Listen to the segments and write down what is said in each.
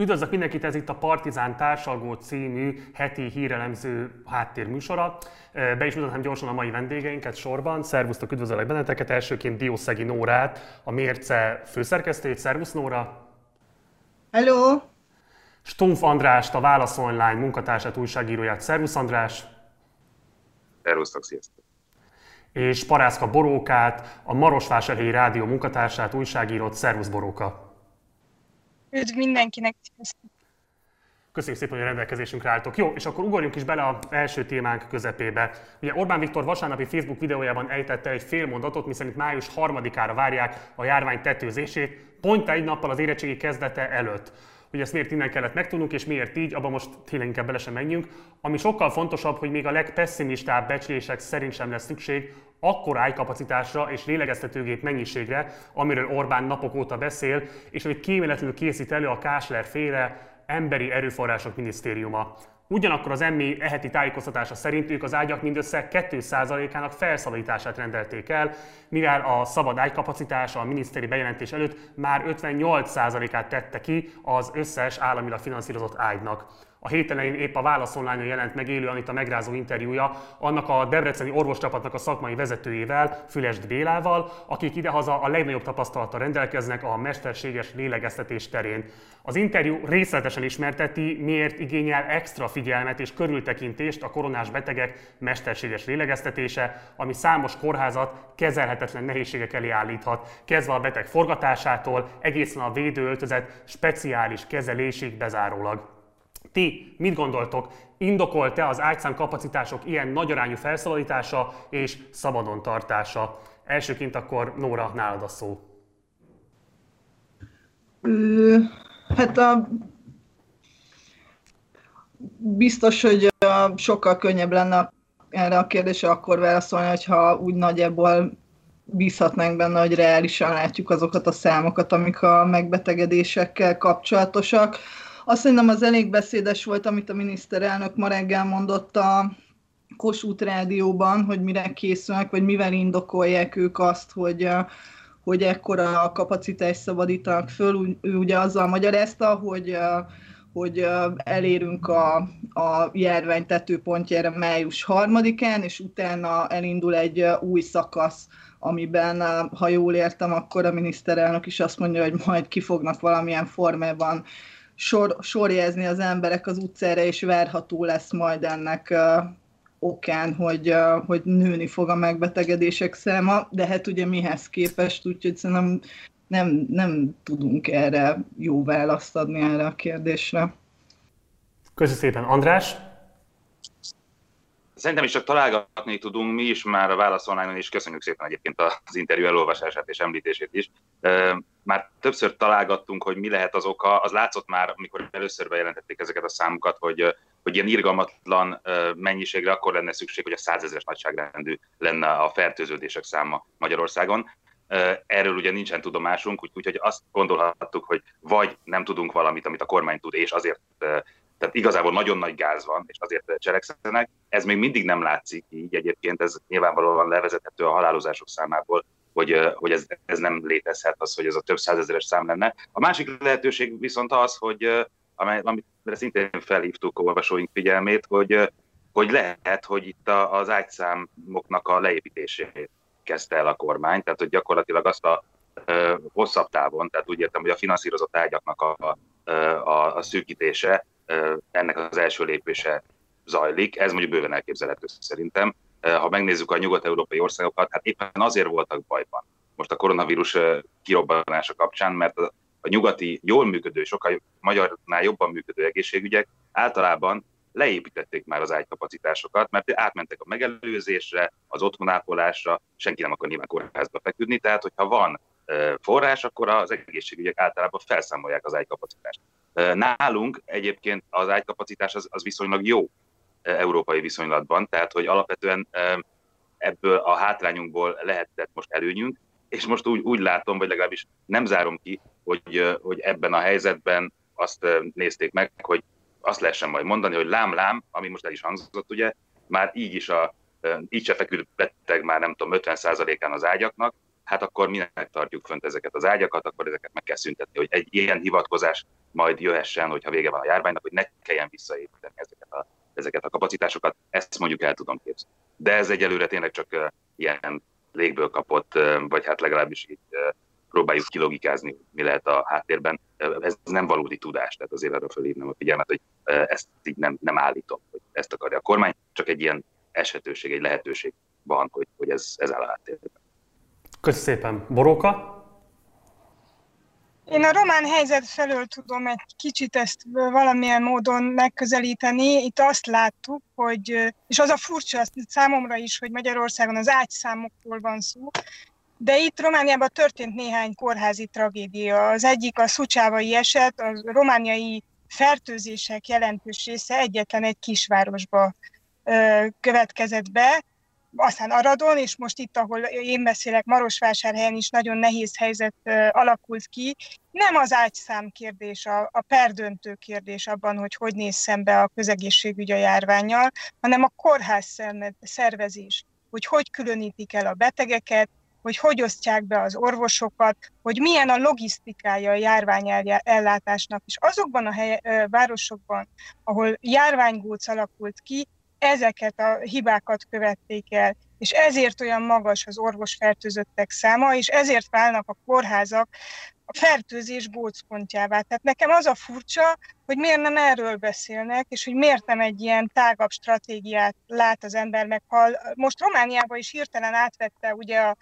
Üdvözlök mindenkit, ez itt a Partizán Társalgó című heti hírelemző háttérműsora. Be is mutatom gyorsan a mai vendégeinket sorban. Szervusztok, üdvözöllek benneteket. Elsőként Diószegi Nórát, a Mérce főszerkesztőjét. Szervusz Nóra! Hello! Stumpf Andrást, a Válasz Online munkatársát, újságíróját. Szervusz András! Szervusztok, sziasztok! És Parászka Borókát, a Marosvásárhelyi Rádió munkatársát, újságírót. Szervusz Boróka! Üdv mindenkinek! Köszönjük szépen, hogy a rendelkezésünkre álltok. Jó, és akkor ugorjunk is bele az első témánk közepébe. Ugye Orbán Viktor vasárnapi Facebook videójában ejtette egy fél mondatot, miszerint május harmadikára várják a járvány tetőzését, pont egy nappal az érettségi kezdete előtt. Hogy ezt miért innen kellett megtudnunk, és miért így, abban most tényleg inkább bele sem menjünk. Ami sokkal fontosabb, hogy még a legpesszimistább becslések szerint sem lesz szükség akkor ájkapacitásra és lélegeztetőgép mennyiségre, amiről Orbán napok óta beszél, és amit kíméletlenül készít elő a Kásler féle Emberi Erőforrások Minisztériuma. Ugyanakkor az emmi eheti tájékoztatása szerint ők az ágyak mindössze 2%-ának felszabadítását rendelték el, mivel a szabad ágykapacitása a miniszteri bejelentés előtt már 58%-át tette ki az összes államilag finanszírozott ágynak. A héten épp a Válasz online jelent meg élő Anita megrázó interjúja annak a debreceni orvoscsapatnak a szakmai vezetőjével, Fülest Bélával, akik idehaza a legnagyobb tapasztalattal rendelkeznek a mesterséges lélegeztetés terén. Az interjú részletesen ismerteti, miért igényel extra figyelmet és körültekintést a koronás betegek mesterséges lélegeztetése, ami számos kórházat kezelhetetlen nehézségek elé állíthat, kezdve a beteg forgatásától egészen a védőöltözet speciális kezelésig bezárólag. Ti mit gondoltok? Indokolt-e az ágyszám kapacitások ilyen nagyarányú felszabadítása és szabadon tartása? Elsőként akkor Nóra, nálad a szó. Hát a, biztos, hogy sokkal könnyebb lenne erre a kérdésre akkor válaszolni, hogyha úgy nagyjából bízhatnánk benne, hogy reálisan látjuk azokat a számokat, amik a megbetegedésekkel kapcsolatosak. Azt szerintem az elég beszédes volt, amit a miniszterelnök ma reggel mondott a Kossuth rádióban, hogy mire készülnek, vagy mivel indokolják ők azt, hogy hogy ekkora kapacitás szabadítanak föl. Ő ugye azzal magyarázta, hogy hogy elérünk a, a járvány tetőpontjára május harmadikán, és utána elindul egy új szakasz, amiben, ha jól értem, akkor a miniszterelnök is azt mondja, hogy majd ki fognak valamilyen formában sor, sorjezni az emberek az utcára, és várható lesz majd ennek uh, okán, hogy, uh, hogy nőni fog a megbetegedések száma, de hát ugye mihez képest, úgyhogy szerintem nem, nem tudunk erre jó választ adni erre a kérdésre. Köszönöm szépen. András? Szerintem is csak találgatni tudunk, mi is már a Válasz online is köszönjük szépen egyébként az interjú elolvasását és említését is. Már többször találgattunk, hogy mi lehet az oka, az látszott már, amikor először bejelentették ezeket a számokat, hogy, hogy ilyen irgalmatlan mennyiségre akkor lenne szükség, hogy a százezeres nagyságrendű lenne a fertőződések száma Magyarországon. Erről ugye nincsen tudomásunk, úgyhogy azt gondolhattuk, hogy vagy nem tudunk valamit, amit a kormány tud, és azért tehát igazából nagyon nagy gáz van, és azért cselekszenek. Ez még mindig nem látszik így egyébként, ez nyilvánvalóan levezethető a halálozások számából, hogy, hogy ez, ez nem létezhet, az, hogy ez a több százezeres szám lenne. A másik lehetőség viszont az, hogy amely, amit szintén felhívtuk olvasóink figyelmét, hogy, hogy lehet, hogy itt az ágyszámoknak a leépítését kezdte el a kormány, tehát hogy gyakorlatilag azt a hosszabb távon, tehát úgy értem, hogy a finanszírozott ágyaknak a, a, a szűkítése ennek az első lépése zajlik. Ez mondjuk bőven elképzelhető szerintem. Ha megnézzük a nyugat-európai országokat, hát éppen azért voltak bajban most a koronavírus kirobbanása kapcsán, mert a, nyugati jól működő, sokkal magyarnál jobban működő egészségügyek általában leépítették már az ágykapacitásokat, mert átmentek a megelőzésre, az otthonápolásra, senki nem akar nyilván kórházba feküdni, tehát hogyha van forrás, akkor az egészségügyek általában felszámolják az ágykapacitást. Nálunk egyébként az ágykapacitás az, az viszonylag jó európai viszonylatban, tehát hogy alapvetően ebből a hátrányunkból lehetett most előnyünk, és most úgy, úgy látom, vagy legalábbis nem zárom ki, hogy, hogy ebben a helyzetben azt nézték meg, hogy azt lehessen majd mondani, hogy lám-lám, ami most el is hangzott, ugye, már így is a, így se feküdt beteg már nem tudom 50%-án az ágyaknak, hát akkor minek tartjuk fönt ezeket az ágyakat, akkor ezeket meg kell szüntetni, hogy egy ilyen hivatkozás majd jöhessen, hogyha vége van a járványnak, hogy ne kelljen visszaépíteni ezeket a, ezeket a kapacitásokat, ezt mondjuk el tudom képzelni. De ez egyelőre tényleg csak ilyen légből kapott, vagy hát legalábbis így próbáljuk kilogikázni, mi lehet a háttérben. Ez nem valódi tudás, tehát azért arra fölhívnám a figyelmet, hogy ezt így nem, nem állítom, hogy ezt akarja a kormány, csak egy ilyen eshetőség, egy lehetőség van, hogy, hogy ez, ez áll a háttérben. Köszönöm szépen. Boróka? Én a román helyzet felől tudom egy kicsit ezt valamilyen módon megközelíteni. Itt azt láttuk, hogy, és az a furcsa számomra is, hogy Magyarországon az ágyszámokról van szó, de itt Romániában történt néhány kórházi tragédia. Az egyik a szucsávai eset, a romániai fertőzések jelentős része egyetlen egy kisvárosba következett be, aztán Aradon, és most itt, ahol én beszélek, Marosvásárhelyen is nagyon nehéz helyzet alakult ki. Nem az ágyszám kérdés, a, a perdöntő kérdés abban, hogy hogy néz szembe a közegészségügy a járványjal, hanem a kórház szervezés, hogy hogy különítik el a betegeket, hogy hogy osztják be az orvosokat, hogy milyen a logisztikája a járványellátásnak, és azokban a hely, városokban, ahol járványgóc alakult ki, ezeket a hibákat követték el, és ezért olyan magas az orvosfertőzöttek száma, és ezért válnak a kórházak a fertőzés gócpontjává. Tehát nekem az a furcsa, hogy miért nem erről beszélnek, és hogy miért nem egy ilyen tágabb stratégiát lát az ember meg. Ha most Romániában is hirtelen átvette ugye a,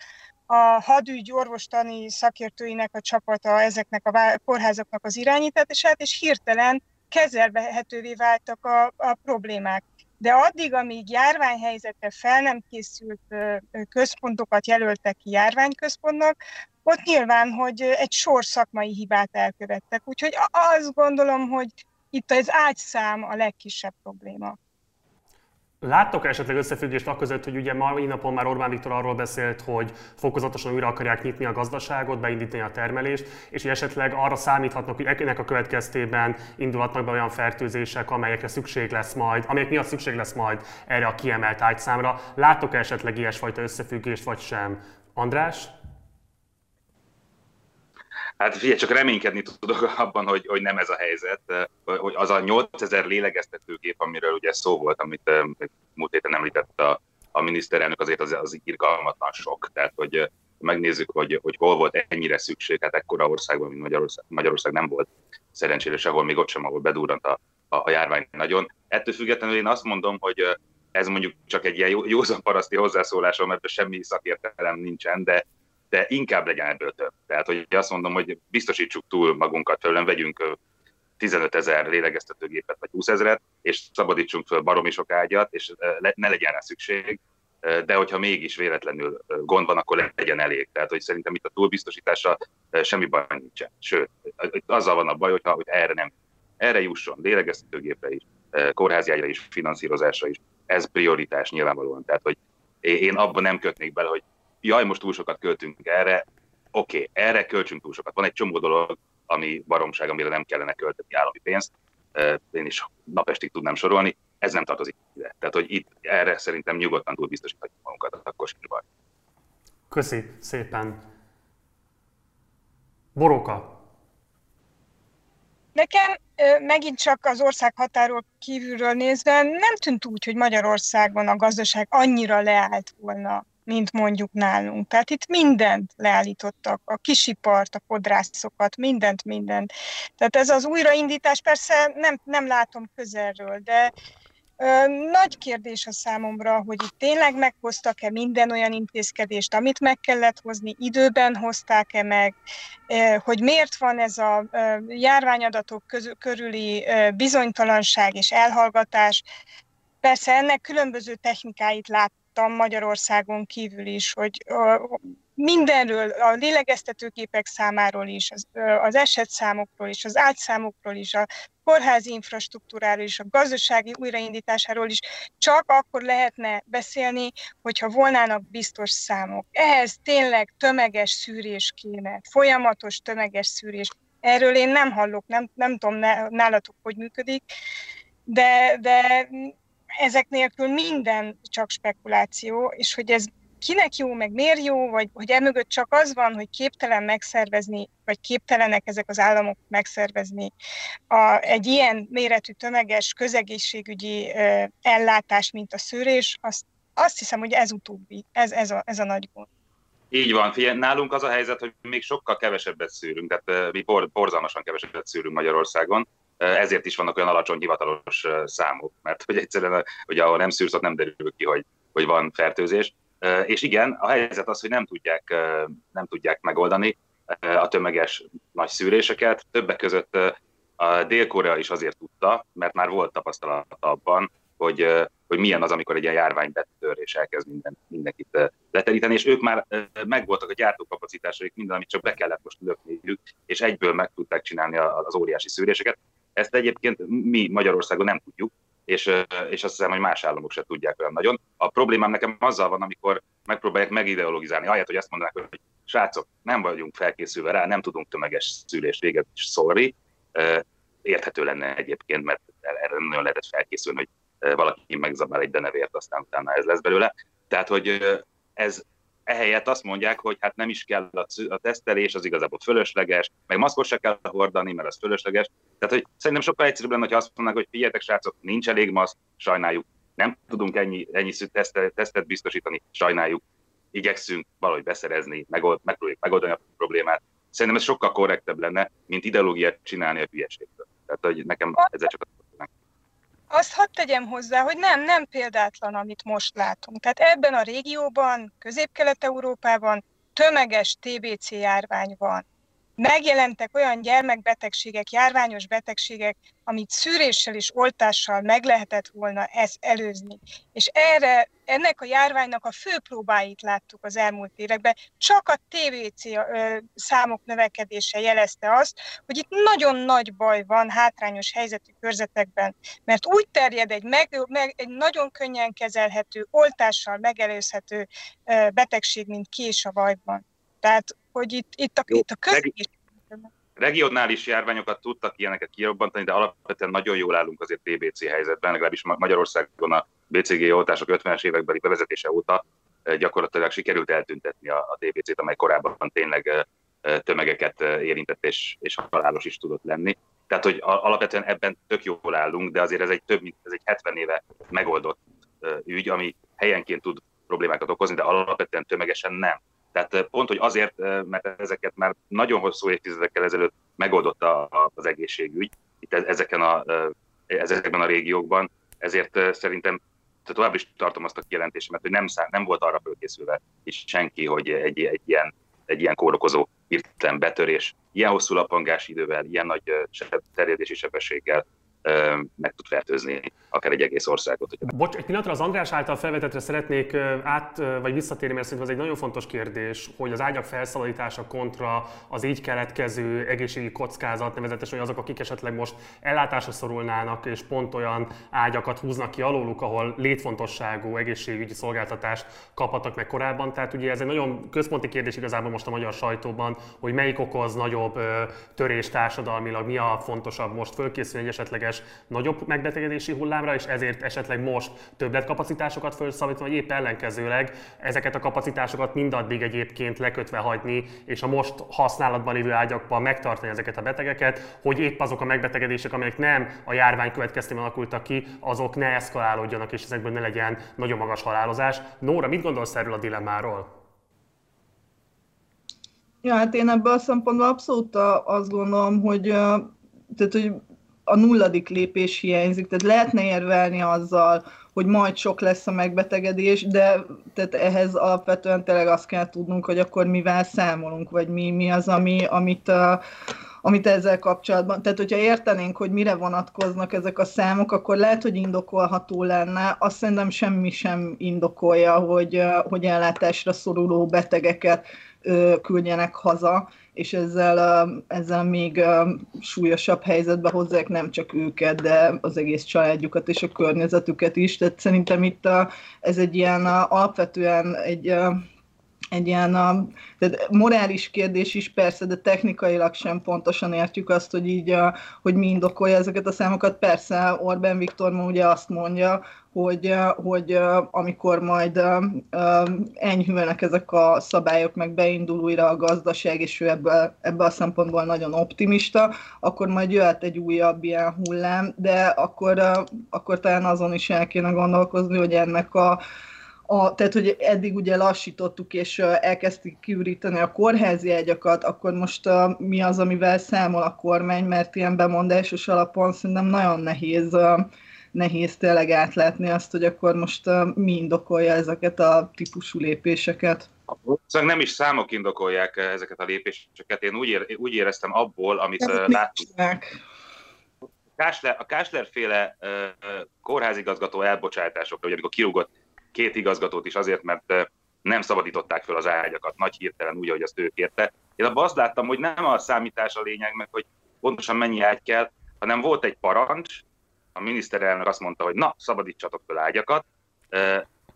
a hadügy orvostani szakértőinek a csapata ezeknek a kórházaknak az irányítását, és hirtelen kezelhetővé váltak a, a problémák de addig, amíg járványhelyzetre fel nem készült központokat jelöltek ki járványközpontnak, ott nyilván, hogy egy sor szakmai hibát elkövettek. Úgyhogy azt gondolom, hogy itt az ágyszám a legkisebb probléma. Láttok esetleg összefüggést a között, hogy ugye mai napon már Orbán Viktor arról beszélt, hogy fokozatosan újra akarják nyitni a gazdaságot, beindítani a termelést, és hogy esetleg arra számíthatnak, hogy ennek a következtében indulhatnak be olyan fertőzések, amelyekre szükség lesz majd, amelyek miatt szükség lesz majd erre a kiemelt ágyszámra. Láttok -e esetleg ilyesfajta összefüggést, vagy sem? András? Hát figyelj, csak reménykedni tudok abban, hogy, hogy nem ez a helyzet, hogy az a 8000 lélegeztetőgép, amiről ugye szó volt, amit múlt héten említett a, a miniszterelnök, azért az, az irgalmatlan sok. Tehát, hogy megnézzük, hogy, hogy hol volt ennyire szükség, hát ekkora országban, mint Magyarország, Magyarország nem volt szerencsére sehol, még ott sem, ahol bedurrant a, a, a járvány nagyon. Ettől függetlenül én azt mondom, hogy ez mondjuk csak egy ilyen jó, józan paraszti hozzászólásom, mert semmi szakértelem nincsen, de de inkább legyen ebből több. Tehát, hogy azt mondom, hogy biztosítsuk túl magunkat tőlem, vegyünk 15 ezer lélegeztetőgépet, vagy 20 ezeret, és szabadítsunk föl baromi sok ágyat, és ne legyen rá szükség, de hogyha mégis véletlenül gond van, akkor legyen elég. Tehát, hogy szerintem itt a túlbiztosítása semmi baj nincsen. Sőt, azzal van a baj, hogyha, hogy erre nem. Erre jusson, lélegeztetőgépre is, kórházjára is, finanszírozásra is. Ez prioritás nyilvánvalóan. Tehát, hogy én abban nem kötnék bele, hogy jaj, most túl sokat költünk erre, oké, okay, erre költsünk túl sokat. Van egy csomó dolog, ami baromság, amire nem kellene költeni állami pénzt. Én is napestig tudnám sorolni, ez nem tartozik ide. Tehát, hogy itt erre szerintem nyugodtan túl biztosíthatjuk magunkat, akkor semmi baj. Köszi szépen. Boróka. Nekem megint csak az ország határól kívülről nézve nem tűnt úgy, hogy Magyarországon a gazdaság annyira leállt volna mint mondjuk nálunk. Tehát itt mindent leállítottak, a kisipart, a fodrászokat, mindent, mindent. Tehát ez az újraindítás persze nem, nem látom közelről, de ö, nagy kérdés a számomra, hogy itt tényleg meghoztak-e minden olyan intézkedést, amit meg kellett hozni, időben hozták-e meg, ö, hogy miért van ez a ö, járványadatok közül, körüli ö, bizonytalanság és elhallgatás. Persze ennek különböző technikáit lát, hallottam Magyarországon kívül is, hogy mindenről, a lélegeztetőképek számáról is, az, az esetszámokról is, az ágyszámokról is, a kórházi infrastruktúráról is, a gazdasági újraindításáról is csak akkor lehetne beszélni, hogyha volnának biztos számok. Ehhez tényleg tömeges szűrés kéne, folyamatos tömeges szűrés. Erről én nem hallok, nem, nem tudom nálatok, hogy működik, de, de ezek nélkül minden csak spekuláció, és hogy ez kinek jó, meg miért jó, vagy hogy emögött csak az van, hogy képtelen megszervezni, vagy képtelenek ezek az államok megszervezni a, egy ilyen méretű tömeges közegészségügyi ö, ellátás, mint a szűrés, azt, azt hiszem, hogy ez utóbbi, ez, ez, a, ez a nagy gond. Így van, figyelj, nálunk az a helyzet, hogy még sokkal kevesebbet szűrünk, tehát mi borzalmasan kevesebbet szűrünk Magyarországon, ezért is vannak olyan alacsony hivatalos számok, mert hogy egyszerűen, hogy ahol nem szűrsz, ott nem derül ki, hogy, hogy van fertőzés. És igen, a helyzet az, hogy nem tudják, nem tudják megoldani a tömeges nagy szűréseket. Többek között a Dél-Korea is azért tudta, mert már volt tapasztalata abban, hogy, hogy milyen az, amikor egy ilyen járvány betör és elkezd minden, mindenkit leteríteni, és ők már megvoltak a gyártókapacitásaik, minden, amit csak be kellett most lökniük, és egyből meg tudták csinálni az óriási szűréseket. Ezt egyébként mi Magyarországon nem tudjuk, és, és azt hiszem, hogy más államok se tudják olyan nagyon. A problémám nekem azzal van, amikor megpróbálják megideologizálni, ahelyett, hogy azt mondanák, hogy srácok, nem vagyunk felkészülve rá, nem tudunk tömeges szülést véget, sorry. Érthető lenne egyébként, mert erre nagyon lehetett felkészülni, hogy valaki megzabál egy denevért, aztán utána ez lesz belőle. Tehát, hogy ez ehelyett azt mondják, hogy hát nem is kell a, tesztelés, az igazából fölösleges, meg maszkot se kell hordani, mert az fölösleges. Tehát, hogy szerintem sokkal egyszerűbb lenne, hogy azt mondanák, hogy figyeljetek, srácok, nincs elég maszk, sajnáljuk, nem tudunk ennyi, ennyi tesztet, tesztet biztosítani, sajnáljuk, igyekszünk valahogy beszerezni, megold, megpróbáljuk megoldani a problémát. Szerintem ez sokkal korrektebb lenne, mint ideológiát csinálni a hülyeségből. Tehát, hogy nekem ezzel csak azt hadd tegyem hozzá, hogy nem, nem példátlan, amit most látunk. Tehát ebben a régióban, Közép-Kelet-Európában tömeges TBC járvány van megjelentek olyan gyermekbetegségek, járványos betegségek, amit szűréssel és oltással meg lehetett volna ezt előzni. És erre, ennek a járványnak a fő próbáit láttuk az elmúlt években. Csak a TVC számok növekedése jelezte azt, hogy itt nagyon nagy baj van hátrányos helyzetű körzetekben, mert úgy terjed egy, meg, meg, egy nagyon könnyen kezelhető, oltással megelőzhető betegség, mint kés a vajban. Tehát hogy itt, itt a, Jó, itt a közegészség... Regionális járványokat tudtak ilyeneket kirobbantani, de alapvetően nagyon jól állunk azért TBC helyzetben, legalábbis Magyarországon a BCG oltások 50-es évekbeli bevezetése óta eh, gyakorlatilag sikerült eltüntetni a, a TBC-t, amely korábban tényleg eh, eh, tömegeket érintett és, és halálos is tudott lenni. Tehát, hogy alapvetően ebben tök jól állunk, de azért ez egy több mint ez egy 70 éve megoldott ügy, ami helyenként tud problémákat okozni, de alapvetően tömegesen nem. Tehát pont, hogy azért, mert ezeket már nagyon hosszú évtizedekkel ezelőtt megoldotta az egészségügy itt e-, ezeken a, ezekben a régiókban, ezért szerintem tovább is tartom azt a kijelentésemet, hogy nem, szá, nem volt arra fölkészülve is senki, hogy egy, egy, ilyen, egy ilyen kórokozó hirtelen betörés, ilyen hosszú lapangás idővel, ilyen nagy terjedési sebességgel meg tud fertőzni akár egy egész országot. Bocs, egy pillanatra az András által felvetetre szeretnék át, vagy visszatérni, mert szerintem ez egy nagyon fontos kérdés, hogy az ágyak felszabadítása kontra az így keletkező egészségi kockázat, nevezetesen, hogy azok, akik esetleg most ellátásra szorulnának, és pont olyan ágyakat húznak ki alóluk, ahol létfontosságú egészségügyi szolgáltatást kaphatnak meg korábban. Tehát ugye ez egy nagyon központi kérdés igazából most a magyar sajtóban, hogy melyik okoz nagyobb törés társadalmilag, mi a fontosabb most fölkészülni egy esetleges nagyobb megbetegedési hullámra, és ezért esetleg most többletkapacitásokat felszabadítani, vagy épp ellenkezőleg ezeket a kapacitásokat mindaddig egyébként lekötve hagyni, és a most használatban lévő ágyakban megtartani ezeket a betegeket, hogy épp azok a megbetegedések, amelyek nem a járvány következtében alakultak ki, azok ne eszkalálódjanak, és ezekből ne legyen nagyon magas halálozás. Nóra, mit gondolsz erről a dilemmáról? Ja, hát én ebből a szempontból abszolút azt gondolom, hogy, tehát, hogy a nulladik lépés hiányzik, tehát lehetne érvelni azzal, hogy majd sok lesz a megbetegedés, de tehát ehhez alapvetően tényleg azt kell tudnunk, hogy akkor mivel számolunk, vagy mi, mi az, ami, amit, uh, amit ezzel kapcsolatban, tehát hogyha értenénk, hogy mire vonatkoznak ezek a számok, akkor lehet, hogy indokolható lenne. Azt szerintem semmi sem indokolja, hogy, uh, hogy ellátásra szoruló betegeket uh, küldjenek haza, és ezzel, ezzel még súlyosabb helyzetbe hozzák nem csak őket, de az egész családjukat és a környezetüket is. Tehát szerintem itt ez egy ilyen alapvetően egy egy ilyen a, tehát morális kérdés is persze, de technikailag sem pontosan értjük azt, hogy így, a, hogy mi indokolja ezeket a számokat. Persze Orbán Viktor ma ugye azt mondja, hogy, hogy amikor majd enyhülnek ezek a szabályok, meg beindul újra a gazdaság, és ő ebből, ebből a szempontból nagyon optimista, akkor majd jöhet egy újabb ilyen hullám, de akkor, akkor talán azon is el kéne gondolkozni, hogy ennek a a, tehát, hogy eddig ugye lassítottuk, és elkezdtük kiüríteni a kórházi ágyakat, akkor most uh, mi az, amivel számol a kormány, mert ilyen bemondásos alapon szerintem nagyon nehéz, uh, nehéz tényleg átlátni azt, hogy akkor most uh, mi indokolja ezeket a típusú lépéseket. Szóval nem is számok indokolják ezeket a lépéseket. Én úgy, ér, úgy éreztem abból, amit uh, láttuk. Kásler, a Kásler féle uh, kórházigazgató elbocsátásokra, hogy amikor kirúgott két igazgatót is azért, mert nem szabadították fel az ágyakat nagy hirtelen úgy, ahogy azt ő kérte. Én abban azt láttam, hogy nem a számítás a lényeg, meg hogy pontosan mennyi ágy kell, hanem volt egy parancs, a miniszterelnök azt mondta, hogy na, szabadítsatok fel ágyakat,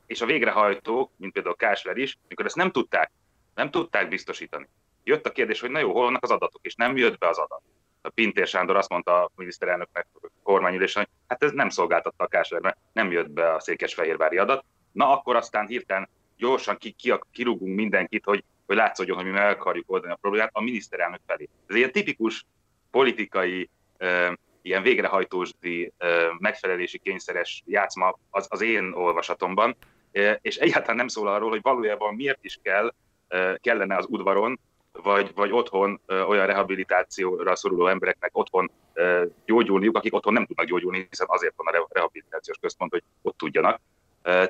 és a végrehajtók, mint például Kásler is, mikor ezt nem tudták, nem tudták biztosítani. Jött a kérdés, hogy na jó, hol vannak az adatok, és nem jött be az adat. A Pintér Sándor azt mondta a miniszterelnöknek kormányülésen, hogy hát ez nem szolgáltatta a Kásler, mert nem jött be a székesfehérvári adat, na akkor aztán hirtelen gyorsan ki, ki, kirúgunk mindenkit, hogy, hogy látszódjon, hogy mi meg akarjuk oldani a problémát a miniszterelnök felé. Ez ilyen tipikus politikai, uh, ilyen végrehajtósdi, uh, megfelelési kényszeres játszma az, az én olvasatomban, uh, és egyáltalán nem szól arról, hogy valójában miért is kell, uh, kellene az udvaron, vagy, vagy otthon uh, olyan rehabilitációra szoruló embereknek otthon uh, gyógyulniuk, akik otthon nem tudnak gyógyulni, hiszen azért van a rehabilitációs központ, hogy ott tudjanak.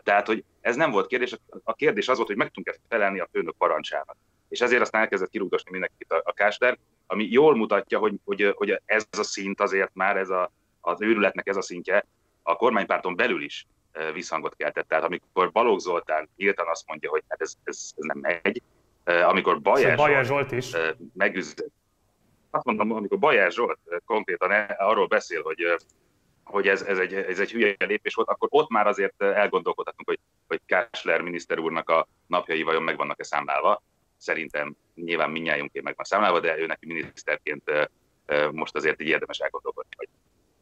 Tehát, hogy ez nem volt kérdés, a kérdés az volt, hogy meg tudunk-e felelni a főnök parancsának. És ezért aztán elkezdett kirúgdosni mindenkit a, a Kásler, ami jól mutatja, hogy, hogy, hogy ez a szint azért már, ez a, az őrületnek ez a szintje, a kormánypárton belül is visszhangot keltett. Tehát amikor Balogh Zoltán nyíltan azt mondja, hogy hát ez, ez, ez nem megy, amikor Bajer, Bajer Zsolt, is megüzdött, azt mondom, amikor Bajer Zsolt konkrétan arról beszél, hogy hogy ez, ez, egy, ez egy hülye lépés volt, akkor ott már azért elgondolkodhatunk, hogy, hogy Kásler miniszter úrnak a napjai vajon meg vannak-e számlálva. Szerintem nyilván minnyájunké meg van számlálva, de ő neki miniszterként most azért így érdemes elgondolkodni, hogy,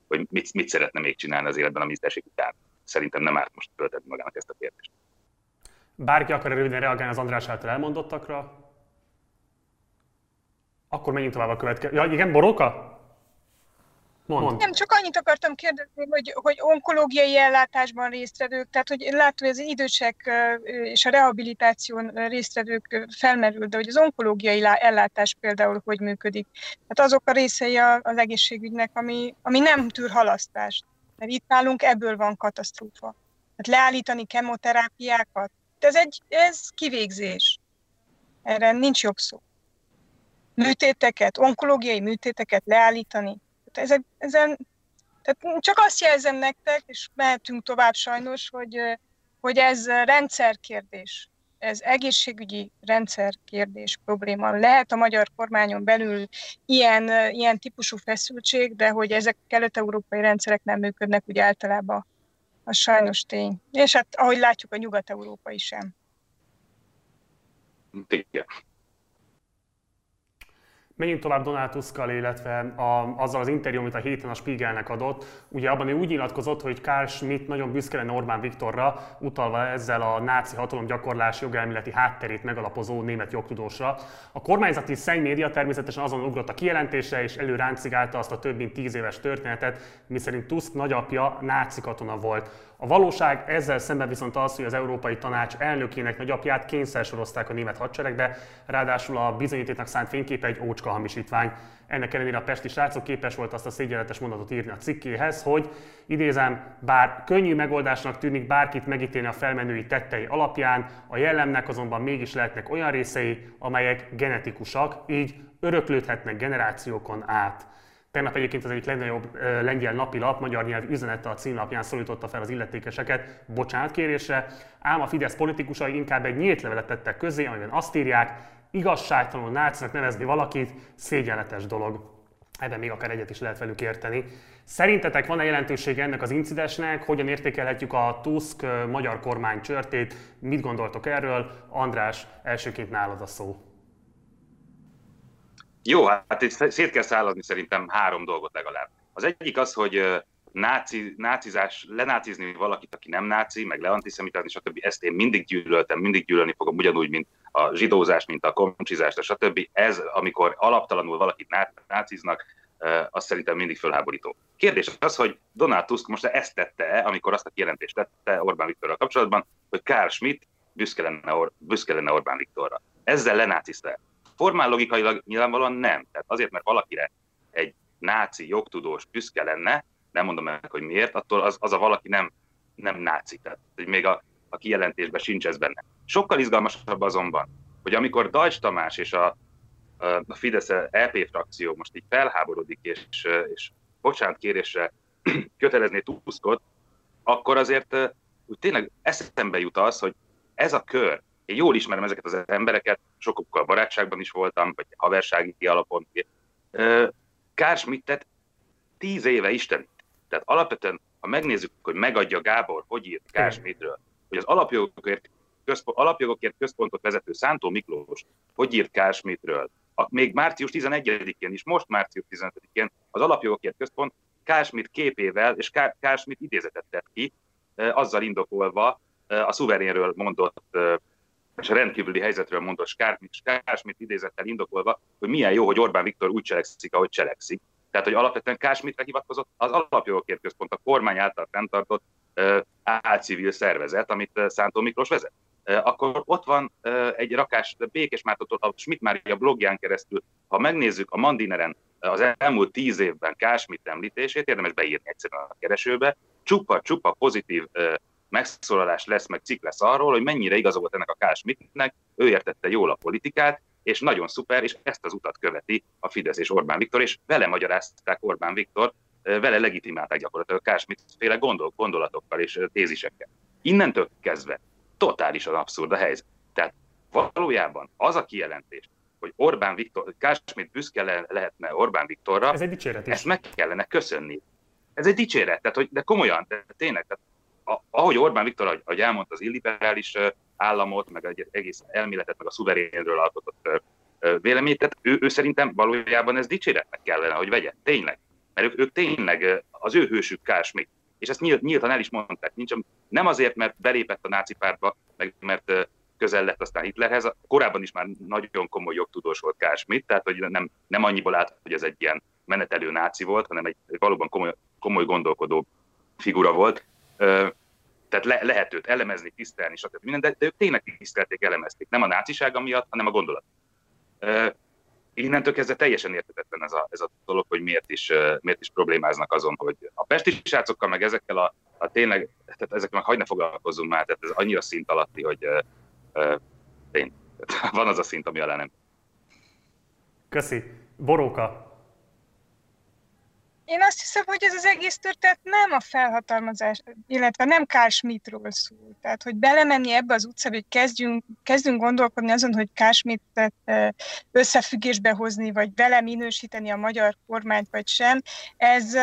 hogy mit, mit szeretne még csinálni az életben a miniszterség után. Szerintem nem árt most tölteni magának ezt a kérdést. Bárki akar röviden reagálni az András által elmondottakra? Akkor menjünk tovább a következő. Ja, igen, Boróka? Mond. Nem, csak annyit akartam kérdezni, hogy, hogy onkológiai ellátásban résztvevők, tehát hogy látom, hogy az idősek és a rehabilitáción résztvevők felmerül, de hogy az onkológiai ellátás például hogy működik. Tehát azok a részei az egészségügynek, ami, ami nem tűr halasztást. Mert itt nálunk ebből van katasztrófa. Tehát leállítani kemoterápiákat, ez, egy, ez kivégzés. Erre nincs jobb szó. Műtéteket, onkológiai műtéteket leállítani, ezek, ezen, tehát csak azt jelzem nektek, és mehetünk tovább sajnos, hogy, hogy ez rendszerkérdés. Ez egészségügyi rendszerkérdés probléma. Lehet a magyar kormányon belül ilyen, ilyen típusú feszültség, de hogy ezek a kelet-európai rendszerek nem működnek úgy általában, az sajnos tény. És hát ahogy látjuk, a nyugat-európai sem. Igen. Menjünk tovább Donald illetve a, azzal az interjú, amit a héten a Spiegelnek adott. Ugye abban ő úgy nyilatkozott, hogy Karl Schmidt nagyon büszke lenne Orbán Viktorra, utalva ezzel a náci hatalomgyakorlás jogelméleti hátterét megalapozó német jogtudósra. A kormányzati szenny média természetesen azon ugrott a kijelentése, és előráncigálta azt a több mint tíz éves történetet, miszerint Tusk nagyapja náci katona volt. A valóság ezzel szemben viszont az, hogy az Európai Tanács elnökének nagyapját kényszer sorozták a német hadseregbe, ráadásul a bizonyítéknak szánt fényképe egy ócska hamisítvány. Ennek ellenére a pesti srácok képes volt azt a szégyenletes mondatot írni a cikkéhez, hogy idézem, bár könnyű megoldásnak tűnik bárkit megítélni a felmenői tettei alapján, a jellemnek azonban mégis lehetnek olyan részei, amelyek genetikusak, így öröklődhetnek generációkon át. Tegnap egyébként az egyik legnagyobb lengyel napilap magyar nyelv üzenete a címlapján szólította fel az illetékeseket bocsánatkérésre, ám a Fidesz politikusai inkább egy nyílt levelet tettek közé, amiben azt írják, igazságtalanul nácinak nevezni valakit szégyenletes dolog. Ebben még akár egyet is lehet velük érteni. Szerintetek van-e jelentősége ennek az incidensnek? Hogyan értékelhetjük a Tusk magyar kormány csörtét? Mit gondoltok erről? András, elsőként nálad a szó. Jó, hát itt szét kell szállazni szerintem három dolgot legalább. Az egyik az, hogy náci, nácizás, lenácizni valakit, aki nem náci, meg leantiszemitázni, stb. Ezt én mindig gyűlöltem, mindig gyűlölni fogom, ugyanúgy, mint a zsidózás, mint a komcsizást, stb. Ez, amikor alaptalanul valakit náciznak, az szerintem mindig fölháborító. Kérdés az, hogy Donald Tusk most ezt tette amikor azt a kijelentést tette Orbán Viktorral kapcsolatban, hogy Karl Schmidt büszke lenne, Or- büszke lenne Orbán Viktorra. Ezzel lenáciszta. Formál logikailag nyilvánvalóan nem. Tehát azért, mert valakire egy náci jogtudós büszke lenne, nem mondom meg, hogy miért, attól az, az a valaki nem, nem náci. Tehát, hogy még a, a kijelentésben sincs ez benne. Sokkal izgalmasabb azonban, hogy amikor Dajcs Tamás és a, a Fidesz EP frakció most így felháborodik, és, és bocsánat kérésre kötelezné Tuskot, akkor azért úgy tényleg eszembe jut az, hogy ez a kör, én jól ismerem ezeket az embereket, sokukkal barátságban is voltam, vagy haversági alapon. Kár Schmidtet tíz éve Isten. Tehát alapvetően, ha megnézzük, hogy megadja Gábor, hogy írt Kár Schmidtről, hogy az alapjogokért, központ, alapjogokért központot vezető Szántó Miklós, hogy írt Kár Schmidtről, a, még március 11-én is, most március 15-én az alapjogokért központ Kár Schmidt képével és Kár Schmidt idézetet tett ki, azzal indokolva a szuverénről mondott és rendkívüli helyzetről mondott Kásmit idézettel indokolva, hogy milyen jó, hogy Orbán Viktor úgy cselekszik, ahogy cselekszik. Tehát, hogy alapvetően Kásmitre hivatkozott az Alapjogokért Központ, a kormány által fenntartott álcivil szervezet, amit Szántó Miklós vezet. Akkor ott van egy rakás Békés Mártotól a Schmidt Mária blogján keresztül, ha megnézzük a Mandineren az elmúlt tíz évben Kásmit említését, érdemes beírni egyszerűen a keresőbe, csupa-csupa pozitív megszólalás lesz, meg cikk lesz arról, hogy mennyire igaza volt ennek a Kás Schmidtnek, ő értette jól a politikát, és nagyon szuper, és ezt az utat követi a Fidesz és Orbán Viktor, és vele magyarázták Orbán Viktor, vele legitimálták gyakorlatilag Kás Schmidt féle gondol, gondolatokkal és tézisekkel. Innentől kezdve totálisan abszurd a helyzet. Tehát valójában az a kijelentés, hogy Orbán Viktor, Kásmit büszke le, lehetne Orbán Viktorra, Ez egy dicséret is. ezt meg kellene köszönni. Ez egy dicséret, tehát, hogy, de komolyan, de tényleg, tehát ahogy Orbán Viktor, ahogy elmondta, az illiberális államot, meg egy egész elméletet, meg a szuverénről alkotott véleményt, tehát ő, ő szerintem valójában ez dicséretnek kellene, hogy vegye. Tényleg. Mert ők, ők tényleg az ő hősük Kásmik. És ezt nyílt, nyíltan el is mondták. Nincs, nem azért, mert belépett a náci pártba, meg mert közel lett aztán Hitlerhez, korábban is már nagyon komoly jogtudós volt Kásmit, tehát hogy nem, nem annyiból állt, hogy ez egy ilyen menetelő náci volt, hanem egy valóban komoly, komoly gondolkodó figura volt tehát le, lehet őt elemezni, tisztelni, stb. Minden, de, de ők tényleg tisztelték, elemezték. Nem a nácisága miatt, hanem a gondolat. Uh, innentől kezdve teljesen értetetlen ez a, ez a dolog, hogy miért is, uh, miért is problémáznak azon, hogy a pesti srácokkal, meg ezekkel a, a tényleg, tehát ezekkel meg hagyna foglalkozunk már, tehát ez annyira szint alatti, hogy uh, tény, van az a szint, ami alá nem. Köszi. Boróka, én azt hiszem, hogy ez az egész történet nem a felhatalmazás, illetve nem Carl Schmittról szól. Tehát, hogy belemenni ebbe az utcába, hogy kezdjünk, kezdjünk gondolkodni azon, hogy Carl Schmittet összefüggésbe hozni, vagy vele minősíteni a magyar kormányt, vagy sem, ez,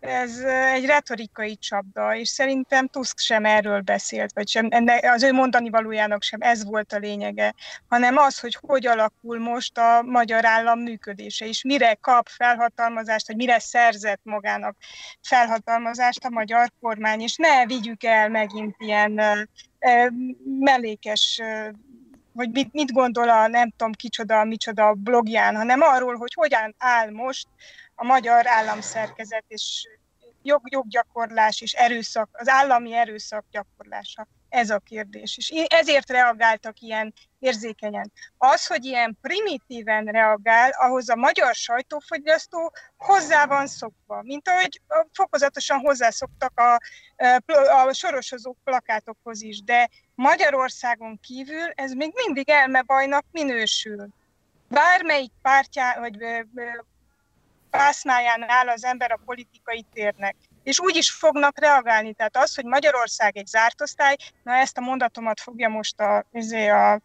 ez egy retorikai csapda, és szerintem Tusk sem erről beszélt, vagy sem, az ő mondani valójának sem ez volt a lényege, hanem az, hogy hogy alakul most a magyar állam működése, és mire kap felhatalmazást, vagy mire szerzett szerzett magának felhatalmazást a magyar kormány, és ne vigyük el megint ilyen mellékes hogy mit, mit gondol a nem tudom kicsoda, micsoda blogján, hanem arról, hogy hogyan áll most a magyar államszerkezet és jog, joggyakorlás és erőszak, az állami erőszak gyakorlása. Ez a kérdés. És ezért reagáltak ilyen érzékenyen. Az, hogy ilyen primitíven reagál, ahhoz a magyar sajtófogyasztó hozzá van szokva, mint ahogy fokozatosan hozzászoktak a, a sorosozó plakátokhoz is, de Magyarországon kívül ez még mindig elmebajnak minősül. Bármelyik pártján, vagy pásznáján áll az ember a politikai térnek. És úgy is fognak reagálni. Tehát az, hogy Magyarország egy zárt osztály, na ezt a mondatomat fogja most a, a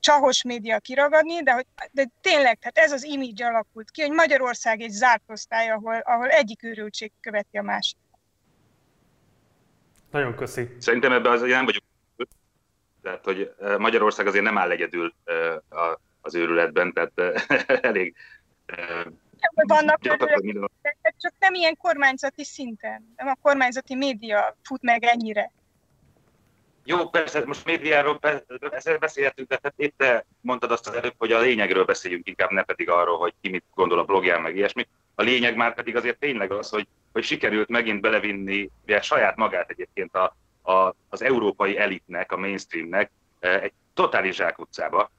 csahos média kiragadni, de, hogy, de tényleg, tehát ez az image alakult ki, hogy Magyarország egy zárt osztály, ahol, ahol egyik őrültség követi a másik. Nagyon köszi. Szerintem ebben azért nem vagyunk. Tehát, hogy Magyarország azért nem áll egyedül az őrületben, tehát elég vannak őrületek, csak nem ilyen kormányzati szinten. Nem a kormányzati média fut meg ennyire. Jó, persze, most médiáról persze beszélhetünk, de hát itt te mondtad azt az előbb, hogy a lényegről beszéljünk inkább, ne pedig arról, hogy ki mit gondol a blogján, meg ilyesmi. A lényeg már pedig azért tényleg az, hogy, hogy sikerült megint belevinni ugye, saját magát egyébként a, a, az európai elitnek, a mainstreamnek egy totális zsákutcába.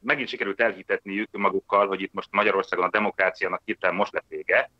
Megint sikerült elhitetniük magukkal, hogy itt most Magyarországon a demokráciának hirtelen most lett vége,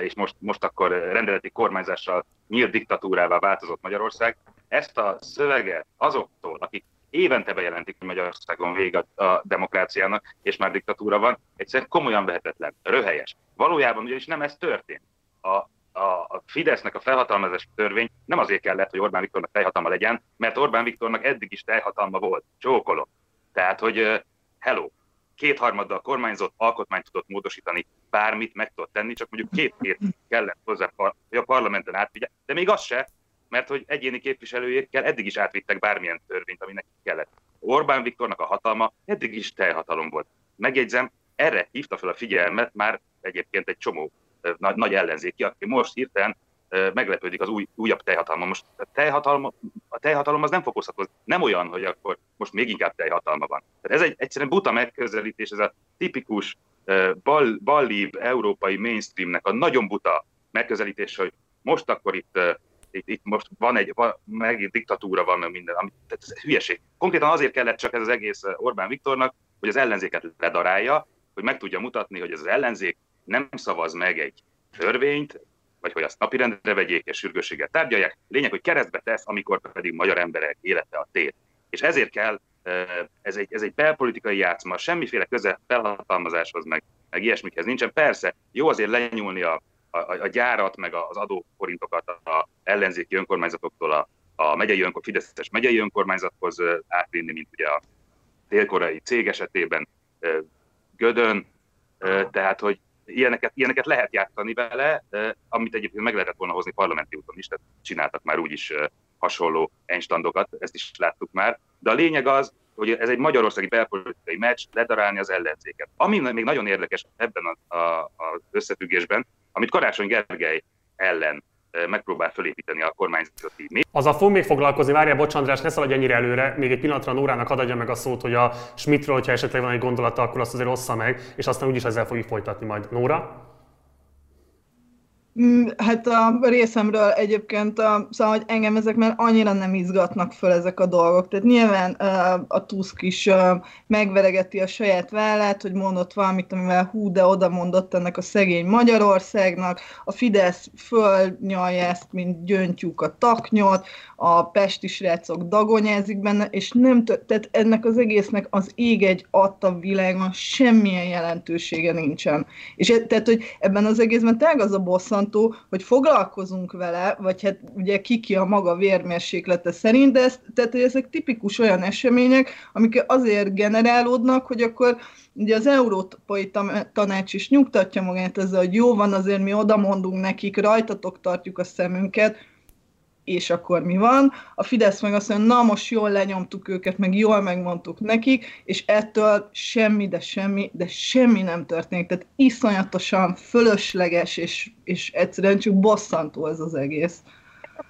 és most, most akkor rendeleti kormányzással nyílt diktatúrává változott Magyarország. Ezt a szöveget azoktól, akik évente bejelentik, hogy Magyarországon vége a demokráciának, és már diktatúra van, egyszerűen komolyan vehetetlen, röhelyes. Valójában ugyanis nem ez történt. A, a, Fidesznek a felhatalmazás törvény nem azért kellett, hogy Orbán Viktornak teljhatalma legyen, mert Orbán Viktornak eddig is teljhatalma volt. Csókolom. Tehát, hogy hello, kétharmaddal kormányzott, alkotmányt tudott módosítani, bármit meg tudott tenni, csak mondjuk két hét kellett hozzá, hogy a parlamenten átvigye, de még az se, mert hogy egyéni képviselőjékkel eddig is átvittek bármilyen törvényt, ami nekik kellett. Orbán Viktornak a hatalma eddig is teljhatalom volt. Megjegyzem, erre hívta fel a figyelmet már egyébként egy csomó nagy, nagy ellenzéki, aki most hirtelen meglepődik az új, újabb teljhatalma. Most a teljhatalma, a teljhatalom az nem fokozható, nem olyan, hogy akkor most még inkább teljhatalma van. Tehát ez egy egyszerűen buta megközelítés, ez a tipikus bal, ballív európai mainstreamnek a nagyon buta megközelítés, hogy most akkor itt, itt, itt most van egy, van, megint diktatúra van, meg minden, ami, tehát ez hülyeség. Konkrétan azért kellett csak ez az egész Orbán Viktornak, hogy az ellenzéket ledarálja, hogy meg tudja mutatni, hogy az ellenzék nem szavaz meg egy törvényt, vagy hogy azt napirendre vegyék és sürgősséggel tárgyalják. Lényeg, hogy keresztbe tesz, amikor pedig magyar emberek élete a tét. És ezért kell, ez egy, ez egy belpolitikai játszma, semmiféle köze felhatalmazáshoz, meg, meg ilyesmikhez nincsen. Persze, jó azért lenyúlni a, a, a gyárat, meg az adóforintokat a ellenzéki önkormányzatoktól a, a megyei önkor, Fideszes megyei önkormányzathoz átvinni, mint ugye a délkorai cég esetében Gödön, tehát hogy ilyeneket, ilyeneket lehet játszani vele, amit egyébként meg lehetett volna hozni parlamenti úton is, tehát csináltak már úgyis hasonló enstandokat, ezt is láttuk már. De a lényeg az, hogy ez egy magyarországi belpolitikai meccs, ledarálni az ellenzéket. Ami még nagyon érdekes ebben az összefüggésben, amit Karácsony Gergely ellen megpróbál fölépíteni a kormányzati mi. a fog még foglalkozni, várjál, bocs András, ne szaladj ennyire előre, még egy pillanatra Nórának adja meg a szót, hogy a Schmidtről, hogyha esetleg van egy gondolata, akkor azt azért ossza meg, és aztán úgyis ezzel fogjuk folytatni majd. Nóra? Mm, hát a részemről egyébként, a, szóval, hogy engem ezek már annyira nem izgatnak föl ezek a dolgok. Tehát nyilván a Tusk is megveregeti a saját vállát, hogy mondott valamit, amivel hú, de oda mondott ennek a szegény Magyarországnak. A Fidesz fölnyalja ezt, mint gyöngytyúk a taknyot, a pesti srácok dagonyázik benne, és nem t- tehát ennek az egésznek az ég egy adta világon semmilyen jelentősége nincsen. És e- tehát, hogy ebben az egészben tényleg az a bosszantó, hogy foglalkozunk vele, vagy hát ugye kiki a maga vérmérséklete szerint, de ez, tehát, hogy ezek tipikus olyan események, amik azért generálódnak, hogy akkor ugye az Európai Tanács is nyugtatja magát ezzel, hogy jó van, azért mi oda mondunk nekik, rajtatok tartjuk a szemünket, és akkor mi van? A Fidesz meg azt mondja, na most jól lenyomtuk őket, meg jól megmondtuk nekik, és ettől semmi, de semmi, de semmi nem történik. Tehát iszonyatosan fölösleges, és, és egyszerűen csak bosszantó ez az egész.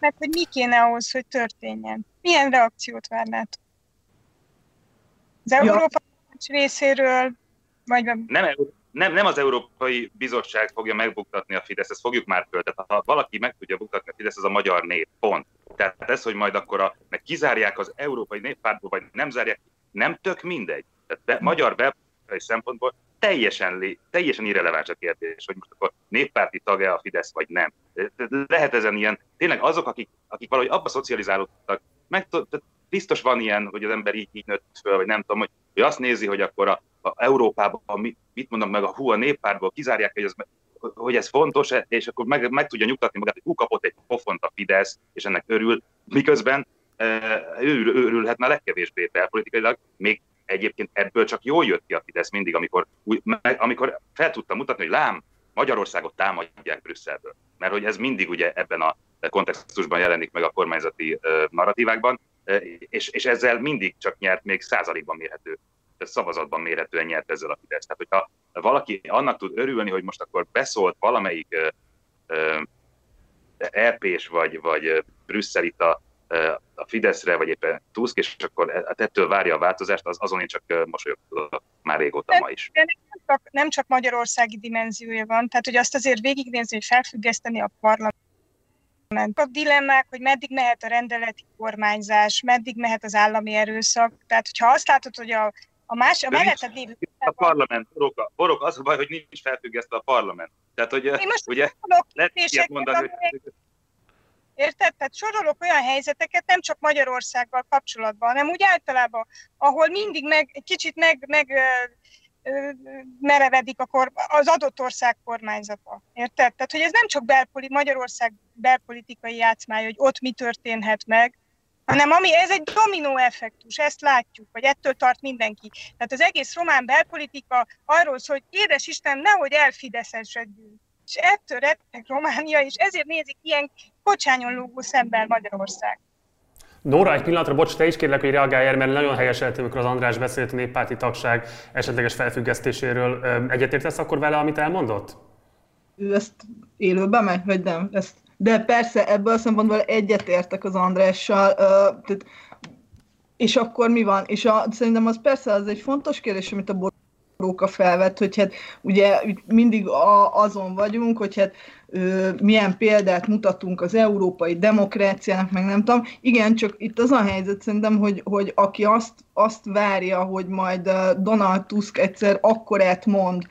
Mert hogy mi kéne ahhoz, hogy történjen? Milyen reakciót várnátok? Az Európa ja. részéről, vagy... Nem, nem, nem az Európai Bizottság fogja megbuktatni a Fidesz, ezt fogjuk már föl. Tehát ha valaki meg tudja buktatni a Fidesz, az a magyar nép. Pont. Tehát ez, hogy majd akkor a, meg kizárják az Európai Néppártból, vagy nem zárják, nem tök mindegy. Tehát be, magyar belpolitikai szempontból teljesen, teljesen irreleváns a kérdés, hogy most akkor néppárti tagja a Fidesz, vagy nem. Lehet ezen ilyen, tényleg azok, akik, akik valahogy abba szocializálódtak, meg, biztos van ilyen, hogy az ember így, így nőtt föl, vagy nem tudom, hogy, hogy azt nézi, hogy akkor a, a Európában, mit mondom meg, a hú, a néppártból kizárják, hogy az hogy ez fontos, és akkor meg, meg tudja nyugtatni magát, hogy hú, kapott egy pofont a Fidesz, és ennek örül, miközben ő örülhetne a legkevésbé belpolitikailag, még egyébként ebből csak jól jött ki a Fidesz mindig, amikor, amikor fel tudta mutatni, hogy lám, Magyarországot támadják Brüsszelből. Mert hogy ez mindig ugye ebben a kontextusban jelenik meg a kormányzati narratívákban, és, és ezzel mindig csak nyert, még százalékban mérhető, szavazatban mérhetően nyert ezzel a Fidesz. Tehát, hogyha valaki annak tud örülni, hogy most akkor beszólt valamelyik EP-s vagy, vagy brüsszelita a Fideszre, vagy éppen Tusk, és akkor e, hát ettől várja a változást, az azon én csak mosolyogok már régóta ma is. Nem csak, nem csak magyarországi dimenziója van, tehát hogy azt azért végignézni, hogy felfüggeszteni a parlament. A dilemmák, hogy meddig mehet a rendeleti kormányzás, meddig mehet az állami erőszak. Tehát, hogyha azt látod, hogy a, a más, a melletted lévő... A parlament, borok, borok, az a baj, hogy nincs felfüggesztve a parlament. Tehát, hogy Én most ugye, lehet ilyet mondani, hogy Érted? Tehát sorolok olyan helyzeteket, nem csak Magyarországgal kapcsolatban, hanem úgy általában, ahol mindig meg, egy kicsit meg, meg merevedik a kor, az adott ország kormányzata. Érted? Tehát, hogy ez nem csak belpoli, Magyarország belpolitikai játszmája, hogy ott mi történhet meg, hanem ami, ez egy dominó effektus, ezt látjuk, hogy ettől tart mindenki. Tehát az egész román belpolitika arról szól, hogy édes Isten, nehogy elfideszesedjünk és ettől rettek Románia, és ezért nézik ilyen kocsányon lógó szemben Magyarország. Nóra, egy pillanatra, bocs, te is kérlek, hogy reagálj erre, mert nagyon helyeseltem, amikor az András beszélt a néppárti tagság esetleges felfüggesztéséről. Egyetértesz akkor vele, amit elmondott? Ő ezt élőben megy, vagy nem? Ezt, de persze, ebből a szempontból egyetértek az Andrással. tehát, és akkor mi van? És a, szerintem az persze az egy fontos kérdés, amit a Róka felvett, hogy hát ugye mindig a, azon vagyunk, hogy hát ö, milyen példát mutatunk az európai demokráciának, meg nem tudom. Igen, csak itt az a helyzet szerintem, hogy, hogy aki azt, azt várja, hogy majd Donald Tusk egyszer akkorát mond,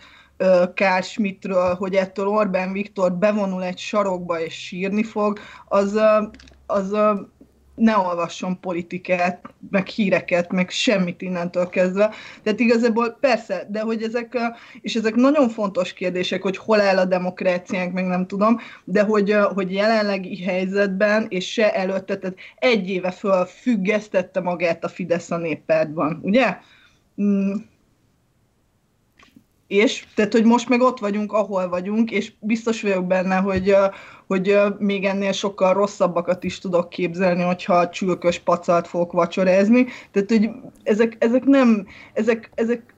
Kár Schmidtről, hogy ettől Orbán Viktor bevonul egy sarokba és sírni fog, az, az ne olvasson politikát, meg híreket, meg semmit innentől kezdve. Tehát igazából persze, de hogy ezek, és ezek nagyon fontos kérdések, hogy hol áll a demokráciánk, meg nem tudom, de hogy, hogy jelenlegi helyzetben, és se előtte, tehát egy éve föl függesztette magát a Fidesz a néppártban, ugye? Mm. És, tehát, hogy most meg ott vagyunk, ahol vagyunk, és biztos vagyok benne, hogy, hogy még ennél sokkal rosszabbakat is tudok képzelni, hogyha csülkös pacalt fogok vacsorázni. Tehát, hogy ezek, ezek nem, ezek, ezek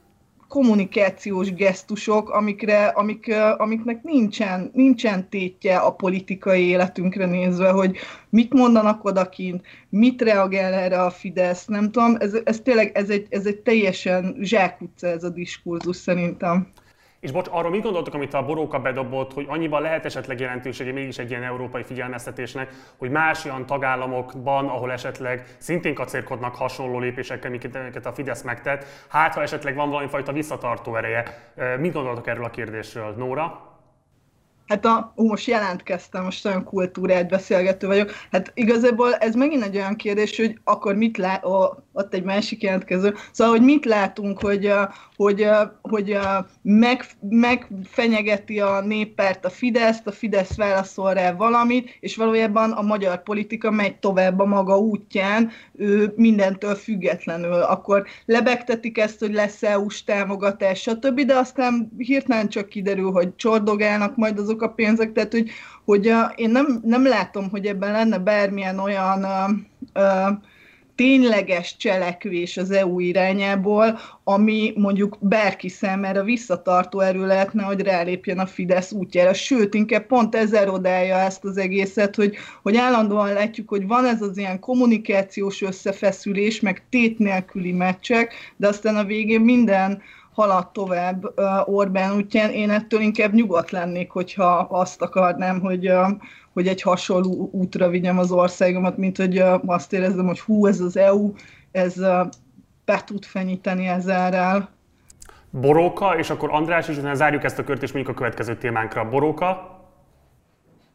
kommunikációs gesztusok, amikre, amik, amiknek nincsen, nincsen tétje a politikai életünkre nézve, hogy mit mondanak odakint, mit reagál erre a Fidesz, nem tudom, ez, ez tényleg ez egy, ez egy teljesen zsákutca ez a diskurzus szerintem. És bocs, arról mit gondoltok, amit a boróka bedobott, hogy annyiban lehet esetleg jelentősége mégis egy ilyen európai figyelmeztetésnek, hogy más olyan tagállamokban, ahol esetleg szintén kacérkodnak hasonló lépésekkel, amiket a Fidesz megtett, hát ha esetleg van valami fajta visszatartó ereje. Mit gondoltok erről a kérdésről? Nóra? Hát a, ó, most jelentkeztem, most olyan kultúrát beszélgető vagyok. Hát igazából ez megint egy olyan kérdés, hogy akkor mit lát, ó, ott egy másik jelentkező, szóval, hogy mit látunk, hogy, hogy, hogy meg, megfenyegeti a néppárt a Fideszt, a Fidesz válaszol rá valamit, és valójában a magyar politika megy tovább a maga útján, ő mindentől függetlenül. Akkor lebegtetik ezt, hogy lesz EU-s támogatás, stb., de aztán hirtelen csak kiderül, hogy csordogálnak majd azok a pénzek, tehát hogy, hogy én nem, nem látom, hogy ebben lenne bármilyen olyan uh, uh, tényleges cselekvés az EU irányából, ami mondjuk bárki számára visszatartó erő lehetne, hogy rálépjen a Fidesz útjára. Sőt, inkább pont ez erodálja ezt az egészet, hogy, hogy állandóan látjuk, hogy van ez az ilyen kommunikációs összefeszülés, meg tét nélküli meccsek, de aztán a végén minden halad tovább Orbán útján. Én ettől inkább nyugodt lennék, hogyha azt akarnám, hogy hogy egy hasonló útra vigyem az országomat, mint hogy azt érezzem, hogy hú, ez az EU, ez be tud fenyíteni ezerrel. Boróka, és akkor András, és utána zárjuk ezt a kört, és mondjuk a következő témánkra. Boróka?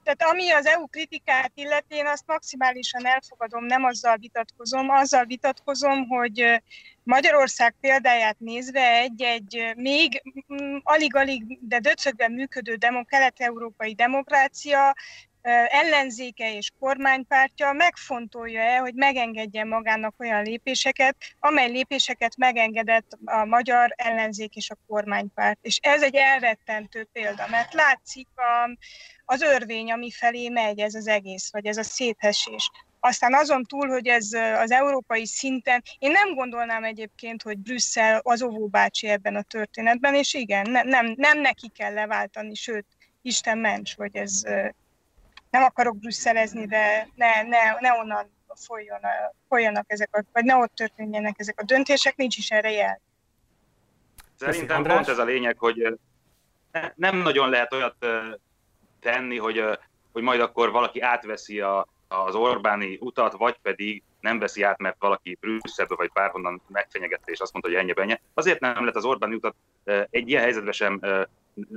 Tehát ami az EU kritikát illeti, én azt maximálisan elfogadom, nem azzal vitatkozom, azzal vitatkozom, hogy Magyarország példáját nézve egy-egy még alig-alig, de döcögben működő demo, kelet-európai demokrácia ellenzéke és kormánypártja megfontolja-e, hogy megengedje magának olyan lépéseket, amely lépéseket megengedett a magyar ellenzék és a kormánypárt. És ez egy elrettentő példa, mert látszik a, az örvény, ami felé megy ez az egész, vagy ez a széthesés. Aztán azon túl, hogy ez az európai szinten, én nem gondolnám egyébként, hogy Brüsszel az óvóbácsi ebben a történetben, és igen, ne, nem, nem neki kell leváltani, sőt, Isten ments, hogy ez nem akarok brüsszelezni, de ne, ne, ne onnan folyjon, folyjanak ezek a, vagy ne ott történjenek ezek a döntések, nincs is erre jel. Szerintem pont ez a lényeg, hogy nem nagyon lehet olyat tenni, hogy, hogy majd akkor valaki átveszi a, az Orbáni utat, vagy pedig nem veszi át, mert valaki Brüsszelből vagy bárhonnan megfenyegette, és azt mondta, hogy ennyi bennye. Azért nem lehet az Orbáni utat egy ilyen helyzetben sem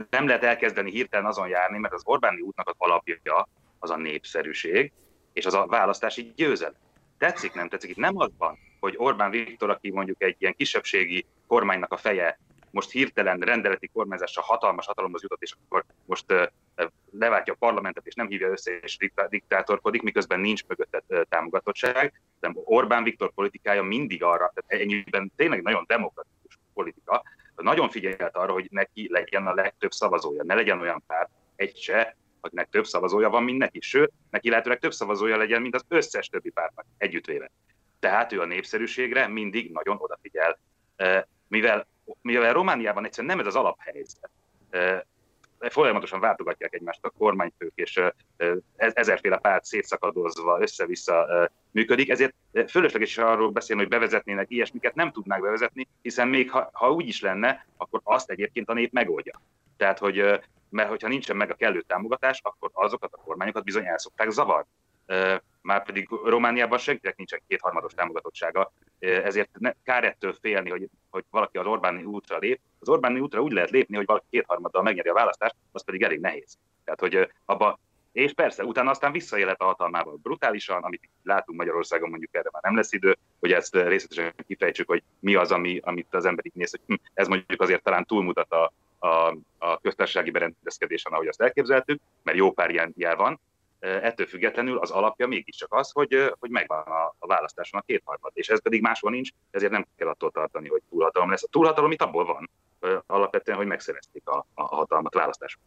nem lehet elkezdeni hirtelen azon járni, mert az Orbáni útnak az alapja az a népszerűség, és az a választási győzelem. Tetszik, nem tetszik? Itt nem az van, hogy Orbán Viktor, aki mondjuk egy ilyen kisebbségi kormánynak a feje, most hirtelen rendeleti kormányzással hatalmas hatalomhoz jutott, és akkor most leváltja a parlamentet, és nem hívja össze, és diktátorkodik, miközben nincs mögötte támogatottság. De Orbán Viktor politikája mindig arra, tehát ennyiben tényleg nagyon demokratikus politika, nagyon figyelt arra, hogy neki legyen a legtöbb szavazója, ne legyen olyan párt, egy se, akinek több szavazója van, mint neki. Sőt, neki lehetőleg több szavazója legyen, mint az összes többi pártnak együttvéve. Tehát ő a népszerűségre mindig nagyon odafigyel. Mivel, mivel Romániában egyszerűen nem ez az alaphelyzet, folyamatosan váltogatják egymást a kormányfők, és ezerféle párt szétszakadozva össze-vissza működik, ezért fölösleges is arról beszélni, hogy bevezetnének ilyesmiket, nem tudnák bevezetni, hiszen még ha, ha úgy is lenne, akkor azt egyébként a nép megoldja. Tehát, hogy mert hogyha nincsen meg a kellő támogatás, akkor azokat a kormányokat bizony el szokták zavarni. Már pedig Romániában senkinek nincsen kétharmados támogatottsága, ezért ne, kár ettől félni, hogy, hogy valaki az Orbáni útra lép. Az Orbáni útra úgy lehet lépni, hogy valaki kétharmaddal megnyeri a választást, az pedig elég nehéz. Tehát, hogy abba, és persze, utána aztán visszaélhet a hatalmával brutálisan, amit látunk Magyarországon, mondjuk erre már nem lesz idő, hogy ezt részletesen kifejtsük, hogy mi az, ami, amit az ember így néz, hogy hm, ez mondjuk azért talán túlmutat a, a, a köztársasági berendezkedésen, ahogy azt elképzeltük, mert jó pár ilyen jel van. Ettől függetlenül az alapja mégiscsak az, hogy, hogy megvan a, a választáson a kétharmad, és ez pedig máshol nincs, ezért nem kell attól tartani, hogy túlhatalom lesz. A túlhatalom itt abból van, alapvetően, hogy megszerezték a, a hatalmat választáson.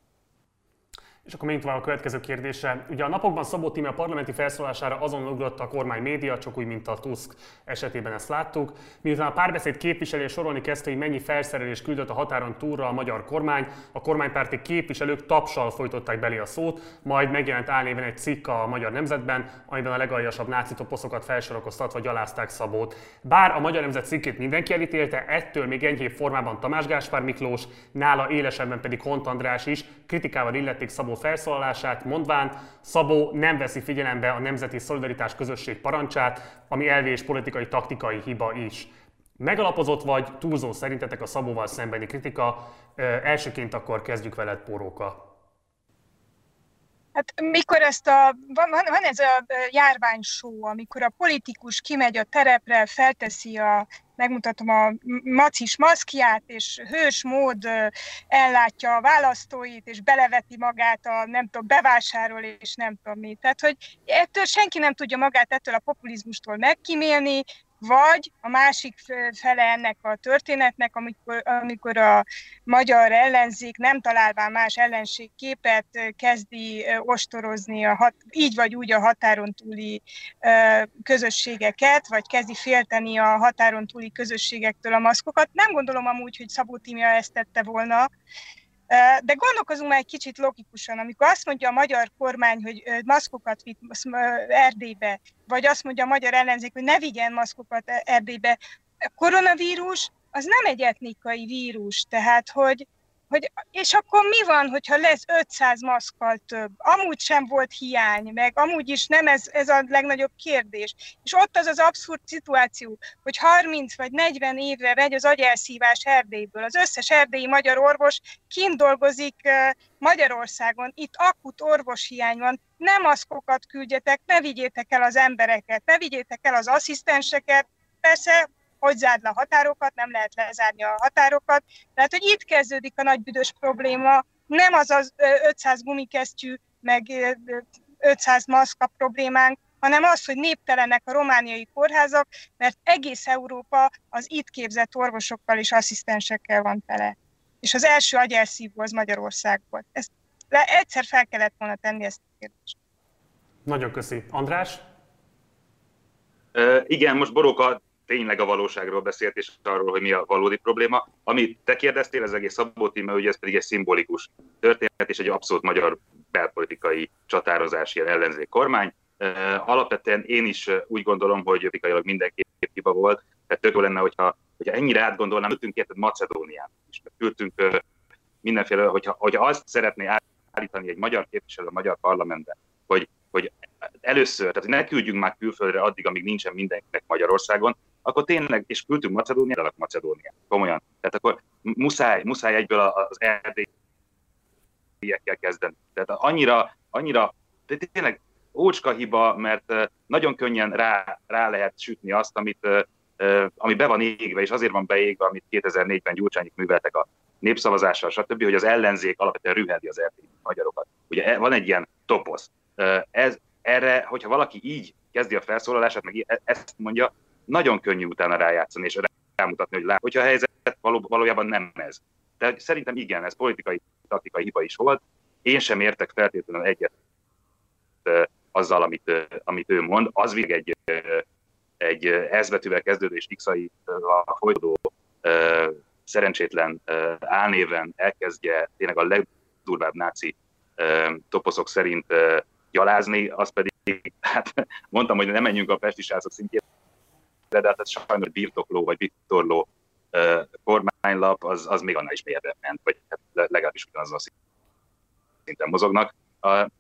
És akkor menjünk tovább a következő kérdésre. Ugye a napokban Szabó Tíme a parlamenti felszólására azon ugrott a kormány média, csak úgy, mint a Tusk esetében ezt láttuk. Miután a párbeszéd képviselő sorolni kezdte, hogy mennyi felszerelés küldött a határon túlra a magyar kormány, a kormánypárti képviselők tapsal folytották belé a szót, majd megjelent álnéven egy cikk a Magyar Nemzetben, amiben a legaljasabb náci toposzokat felsorakoztatva gyalázták Szabót. Bár a Magyar Nemzet cikkét mindenki elítélte, ettől még enyhébb formában Tamás Gáspár Miklós, nála élesebben pedig Hont András is kritikával illették Szabó Szabó felszólalását, mondván Szabó nem veszi figyelembe a Nemzeti Szolidaritás Közösség parancsát, ami elvi és politikai taktikai hiba is. Megalapozott vagy túlzó szerintetek a Szabóval szembeni kritika? Elsőként akkor kezdjük veled, Póróka. Hát mikor ezt a, van, van ez a járványsó, amikor a politikus kimegy a terepre, felteszi a, megmutatom a macis maszkját, és hős mód ellátja a választóit, és beleveti magát a, nem tudom, bevásárol, és nem tudom mi. Tehát, hogy ettől senki nem tudja magát ettől a populizmustól megkímélni, vagy a másik fele ennek a történetnek, amikor, amikor a magyar ellenzék nem találván más ellenségképet kezdi ostorozni a hat, így vagy úgy a határon túli közösségeket, vagy kezdi félteni a határon túli közösségektől a maszkokat. Nem gondolom amúgy, hogy Szabó Tímia ezt tette volna, de gondolkozunk már egy kicsit logikusan, amikor azt mondja a magyar kormány, hogy maszkokat vitt Erdélybe, vagy azt mondja a magyar ellenzék, hogy ne vigyen maszkokat Erdélybe, a koronavírus az nem egy etnikai vírus, tehát hogy hogy és akkor mi van, hogyha lesz 500 maszkkal több? Amúgy sem volt hiány, meg amúgy is nem ez, ez a legnagyobb kérdés. És ott az az abszurd szituáció, hogy 30 vagy 40 évre megy az agyelszívás Erdélyből. Az összes erdélyi magyar orvos kint dolgozik Magyarországon. Itt akut orvoshiány van. Nem maszkokat küldjetek, ne vigyétek el az embereket, ne vigyétek el az asszisztenseket. Persze hogy zárd le a határokat, nem lehet lezárni a határokat. Tehát, hogy itt kezdődik a nagy büdös probléma, nem az az 500 gumikesztyű, meg 500 maszka problémánk, hanem az, hogy néptelenek a romániai kórházak, mert egész Európa az itt képzett orvosokkal és asszisztensekkel van tele. És az első agyelszívó az Magyarország volt. Ezt le, egyszer fel kellett volna tenni ezt a kérdést. Nagyon köszi. András? Uh, igen, most Boróka tényleg a valóságról beszélt, és arról, hogy mi a valódi probléma. Amit te kérdeztél, ez egész Szabó Tíme, ugye ez pedig egy szimbolikus történet, és egy abszolút magyar belpolitikai csatározás, ilyen ellenzék kormány. Alapvetően én is úgy gondolom, hogy politikailag mindenképp hiba volt, tehát tök lenne, hogyha, hogyha ennyire átgondolnám, küldtünk érted Macedónián is, küldtünk mindenféle, hogyha, hogyha azt szeretné állítani egy magyar képviselő a magyar parlamentben, hogy, hogy először, tehát ne küldjünk már külföldre addig, amíg nincsen mindenkinek Magyarországon, akkor tényleg, és küldtünk Macedóniára, Macedóniát, komolyan. Tehát akkor muszáj, muszáj egyből az erdélyekkel kezdeni. Tehát annyira, annyira, de tényleg ócska hiba, mert nagyon könnyen rá, rá lehet sütni azt, amit, ami be van égve, és azért van beégve, amit 2004-ben Gyurcsányik műveltek a népszavazással, stb., hogy az ellenzék alapvetően rüheli az erdélyi magyarokat. Ugye e, van egy ilyen toposz. Ez, erre, hogyha valaki így kezdi a felszólalását, meg e, ezt mondja, nagyon könnyű utána rájátszani és rámutatni, hogy lát, hogyha a helyzet való, valójában nem ez. Tehát szerintem igen, ez politikai, taktikai hiba is volt. Én sem értek feltétlenül egyet azzal, amit, amit ő mond. Az még egy, egy S betűvel kezdődő és x a folytató szerencsétlen álnéven elkezdje tényleg a legdurvább náci toposzok szerint gyalázni, az pedig, hát mondtam, hogy nem menjünk a pestisázok szintjére, de hát sajnos birtokló vagy vitorló kormánylap, az, az még annál is mélyebben ment, vagy hát legalábbis ugyanazon a szinten mozognak,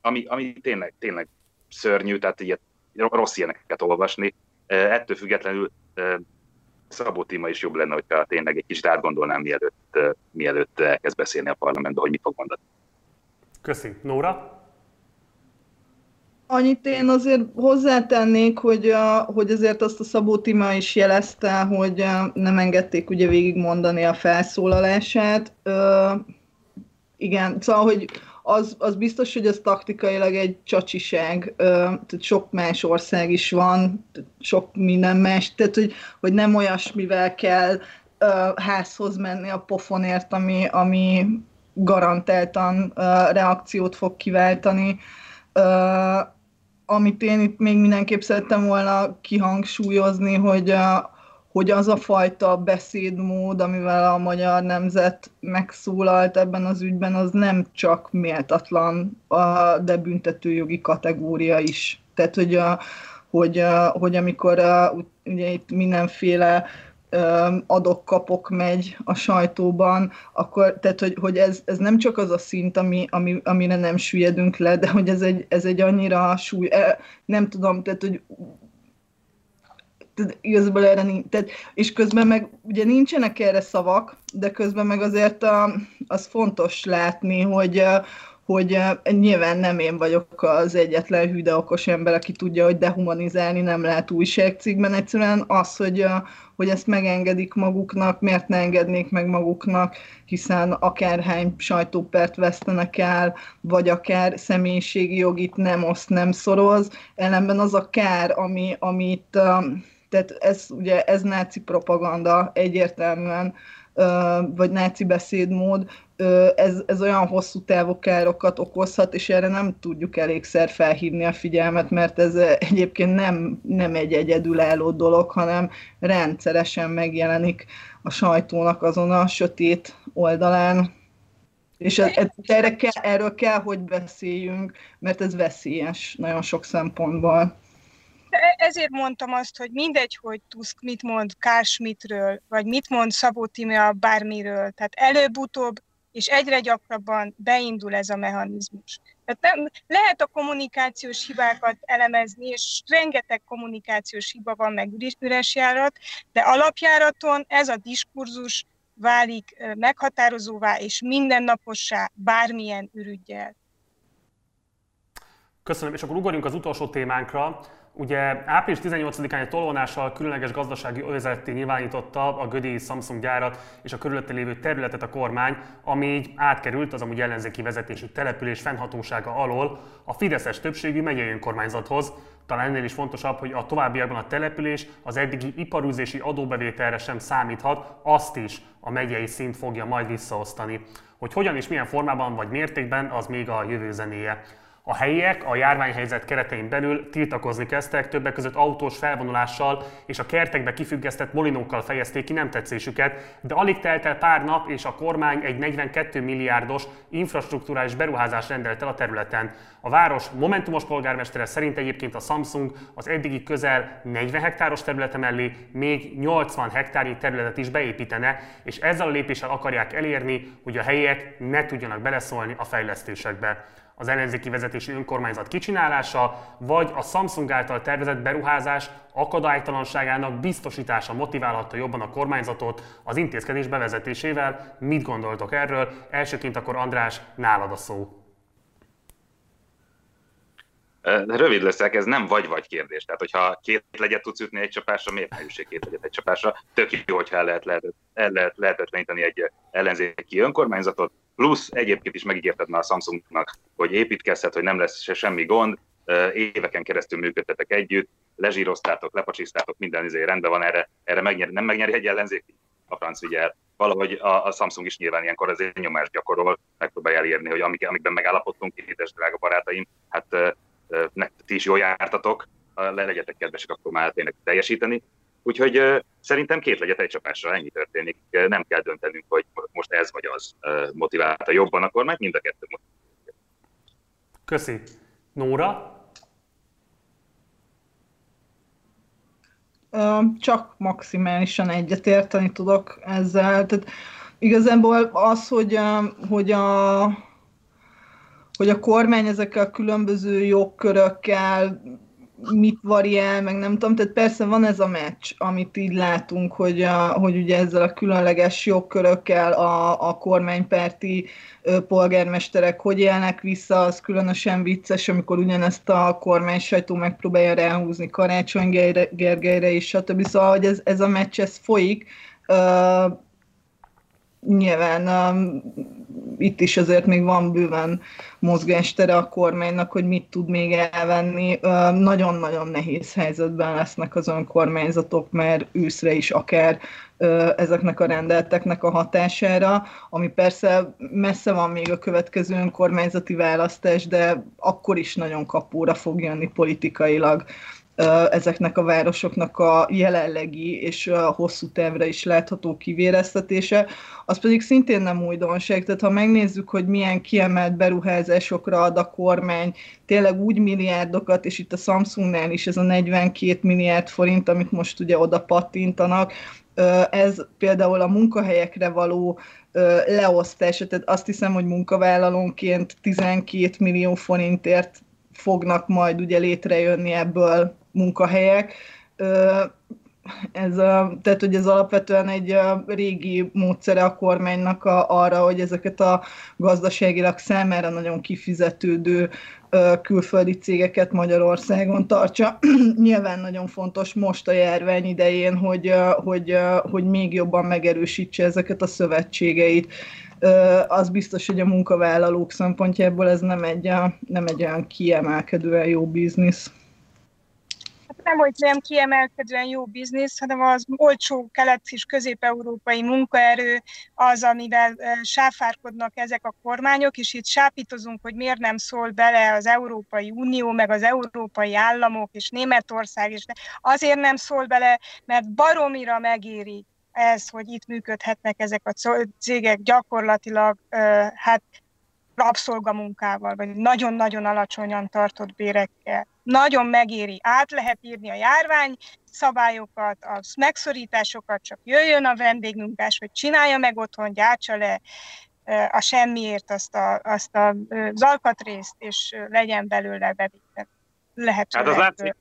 ami, ami tényleg, tényleg szörnyű, tehát ilyet, rossz ilyeneket olvasni. Ettől függetlenül Szabó Tima is jobb lenne, hogyha tényleg egy kicsit átgondolnám, mielőtt, mielőtt elkezd beszélni a parlamentben, hogy mit fog mondani. Köszi. Nóra? Annyit én azért hozzátennék, hogy, a, hogy azért azt a Szabó Tima is jelezte, hogy nem engedték ugye végigmondani a felszólalását. Ö, igen, szóval, hogy az, az biztos, hogy ez taktikailag egy csacsiság, ö, tehát sok más ország is van, sok minden más, tehát hogy, hogy nem olyasmivel kell ö, házhoz menni a pofonért, ami, ami garantáltan ö, reakciót fog kiváltani. Ö, amit én itt még mindenképp szerettem volna kihangsúlyozni, hogy, a, hogy az a fajta beszédmód, amivel a magyar nemzet megszólalt ebben az ügyben, az nem csak méltatlan, de büntetőjogi kategória is. Tehát, hogy, a, hogy, hogy amikor ugye itt mindenféle adok-kapok megy a sajtóban, akkor, tehát hogy, hogy ez, ez nem csak az a szint, ami, ami, amire nem süllyedünk le, de hogy ez egy, ez egy annyira súly, nem tudom, tehát hogy tehát igazából erre nincs, tehát, és közben meg ugye nincsenek erre szavak, de közben meg azért a, az fontos látni, hogy, hogy nyilván nem én vagyok az egyetlen hű, de okos ember, aki tudja, hogy dehumanizálni nem lehet újságcikkben. Egyszerűen az, hogy, hogy ezt megengedik maguknak, miért ne engednék meg maguknak, hiszen akárhány sajtópert vesztenek el, vagy akár személyiségi jogit nem oszt, nem szoroz, ellenben az a kár, ami, amit, tehát ez ugye ez náci propaganda egyértelműen, vagy náci beszédmód, ez, ez olyan hosszú távú károkat okozhat, és erre nem tudjuk elégszer felhívni a figyelmet, mert ez egyébként nem, nem egy egyedülálló dolog, hanem rendszeresen megjelenik a sajtónak azon a sötét oldalán. És ez, ez, erre kell, erről kell, hogy beszéljünk, mert ez veszélyes nagyon sok szempontból. Ezért mondtam azt, hogy mindegy, hogy Tusk mit mond Kásmitről, vagy mit mond Szabó Tímea bármiről. Tehát előbb-utóbb és egyre gyakrabban beindul ez a mechanizmus. Tehát nem, lehet a kommunikációs hibákat elemezni, és rengeteg kommunikációs hiba van, meg üres járat, de alapjáraton ez a diskurzus válik meghatározóvá és mindennapossá bármilyen ürügyel. Köszönöm, és akkor ugorjunk az utolsó témánkra. Ugye április 18-án egy tolvonással különleges gazdasági övezetté nyilvánította a Gödi Samsung gyárat és a körülötte lévő területet a kormány, ami így átkerült az amúgy ellenzéki vezetésű település fennhatósága alól a Fideszes többségű megyei önkormányzathoz. Talán ennél is fontosabb, hogy a továbbiakban a település az eddigi iparűzési adóbevételre sem számíthat, azt is a megyei szint fogja majd visszaosztani. Hogy hogyan és milyen formában vagy mértékben, az még a jövő zenéje. A helyiek a járványhelyzet keretein belül tiltakozni kezdtek, többek között autós felvonulással és a kertekbe kifüggesztett molinókkal fejezték ki nem tetszésüket, de alig telt el pár nap, és a kormány egy 42 milliárdos infrastruktúrális beruházás rendelt el a területen. A város momentumos polgármestere szerint egyébként a Samsung az eddigi közel 40 hektáros területe mellé még 80 hektárnyi területet is beépítene, és ezzel a lépéssel akarják elérni, hogy a helyiek ne tudjanak beleszólni a fejlesztésekbe az ellenzéki vezetési önkormányzat kicsinálása, vagy a Samsung által tervezett beruházás akadálytalanságának biztosítása motiválhatta jobban a kormányzatot az intézkedés bevezetésével. Mit gondoltok erről? Elsőként akkor András, nálad a szó. Rövid leszek, ez nem vagy-vagy kérdés. Tehát, hogyha két legyet tudsz ütni egy csapásra, miért ne üssék két legyet egy csapásra? Tök jó, hogyha el lehet, lehet, el lehet lehetetleníteni egy ellenzéki önkormányzatot, plusz egyébként is megígérted már a Samsungnak, hogy építkezhet, hogy nem lesz se semmi gond, éveken keresztül működtetek együtt, lezsíroztátok, lepacsisztátok, minden izé rendben van erre, erre megnyer, nem megnyeri egy ellenzék, a franc vigyel. Valahogy a, a, Samsung is nyilván ilyenkor az nyomást gyakorol, megpróbálja elérni, hogy amik, amikben megállapodtunk, édes drága barátaim, hát ne, ti is jól jártatok, le legyetek kedvesek akkor már tényleg teljesíteni. Úgyhogy szerintem két legyet egy csapásra ennyi történik. Nem kell döntenünk, hogy most ez vagy az motiválta jobban a kormányt, mind a kettő Köszi. Nóra? Csak maximálisan egyetérteni tudok ezzel. Tehát igazából az, hogy, hogy a hogy a kormány ezekkel a különböző jogkörökkel mit variál, meg nem tudom, tehát persze van ez a meccs, amit így látunk, hogy, a, hogy ugye ezzel a különleges jogkörökkel a, a kormánypárti polgármesterek hogy élnek vissza, az különösen vicces, amikor ugyanezt a kormány sajtó megpróbálja ráhúzni Karácsony Gergelyre és stb. Szóval, hogy ez, ez a meccs, ez folyik, ö, nyilván um, itt is azért még van bőven mozgástere a kormánynak, hogy mit tud még elvenni. Um, nagyon-nagyon nehéz helyzetben lesznek az önkormányzatok, mert őszre is akár ezeknek a rendelteknek a hatására, ami persze messze van még a következő önkormányzati választás, de akkor is nagyon kapóra fog jönni politikailag ezeknek a városoknak a jelenlegi és a hosszú távra is látható kivéreztetése, az pedig szintén nem újdonság. Tehát ha megnézzük, hogy milyen kiemelt beruházásokra ad a kormány, tényleg úgy milliárdokat, és itt a Samsungnál is ez a 42 milliárd forint, amit most ugye oda pattintanak, ez például a munkahelyekre való leosztás, tehát azt hiszem, hogy munkavállalónként 12 millió forintért fognak majd ugye létrejönni ebből munkahelyek. Ez tehát, hogy ez alapvetően egy régi módszere a kormánynak a, arra, hogy ezeket a gazdaságilag számára nagyon kifizetődő külföldi cégeket Magyarországon tartsa. Nyilván nagyon fontos most a járvány idején, hogy, hogy, hogy még jobban megerősítse ezeket a szövetségeit. Az biztos, hogy a munkavállalók szempontjából ez nem egy, nem egy olyan kiemelkedően jó biznisz nem, hogy nem kiemelkedően jó biznisz, hanem az olcsó kelet- és közép-európai munkaerő az, amivel sáfárkodnak ezek a kormányok, és itt sápítozunk, hogy miért nem szól bele az Európai Unió, meg az európai államok, és Németország, és azért nem szól bele, mert baromira megéri ez, hogy itt működhetnek ezek a cégek gyakorlatilag, hát rabszolgamunkával, vagy nagyon-nagyon alacsonyan tartott bérekkel. Nagyon megéri. Át lehet írni a járvány szabályokat, a megszorításokat, csak jöjjön a vendégmunkás, vagy csinálja meg otthon, gyártsa le, a semmiért azt a, azt a, az alkatrészt, és legyen belőle bevétel. Lehetőleg. Hát az látszik,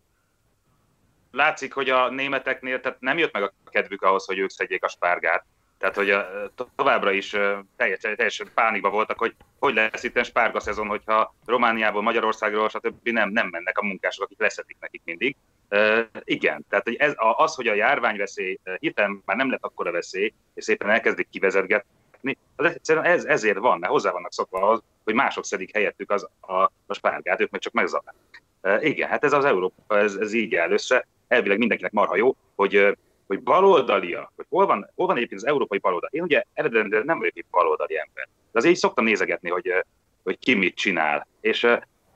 látszik, hogy a németeknél tehát nem jött meg a kedvük ahhoz, hogy ők szedjék a spárgát. Tehát, hogy a, továbbra is teljesen, teljesen pánikba voltak, hogy hogy lesz itt spárga szezon, hogyha Romániából, Magyarországról, stb. nem, nem mennek a munkások, akik leszedik nekik mindig. Uh, igen, tehát hogy ez, az, hogy a járványveszély hirtelen már nem lett akkora veszély, és szépen elkezdik kivezetgetni, az egyszerűen ez, ezért van, mert hozzá vannak szokva az, hogy mások szedik helyettük az, a, a spárgát, ők meg csak megzabálják. Uh, igen, hát ez az Európa, ez, ez így áll össze. Elvileg mindenkinek marha jó, hogy hogy baloldalia, hogy hol van, hol van egyébként az európai baloldal. Én ugye eredetileg nem vagyok egy baloldali ember, de azért így szoktam nézegetni, hogy, hogy ki mit csinál. És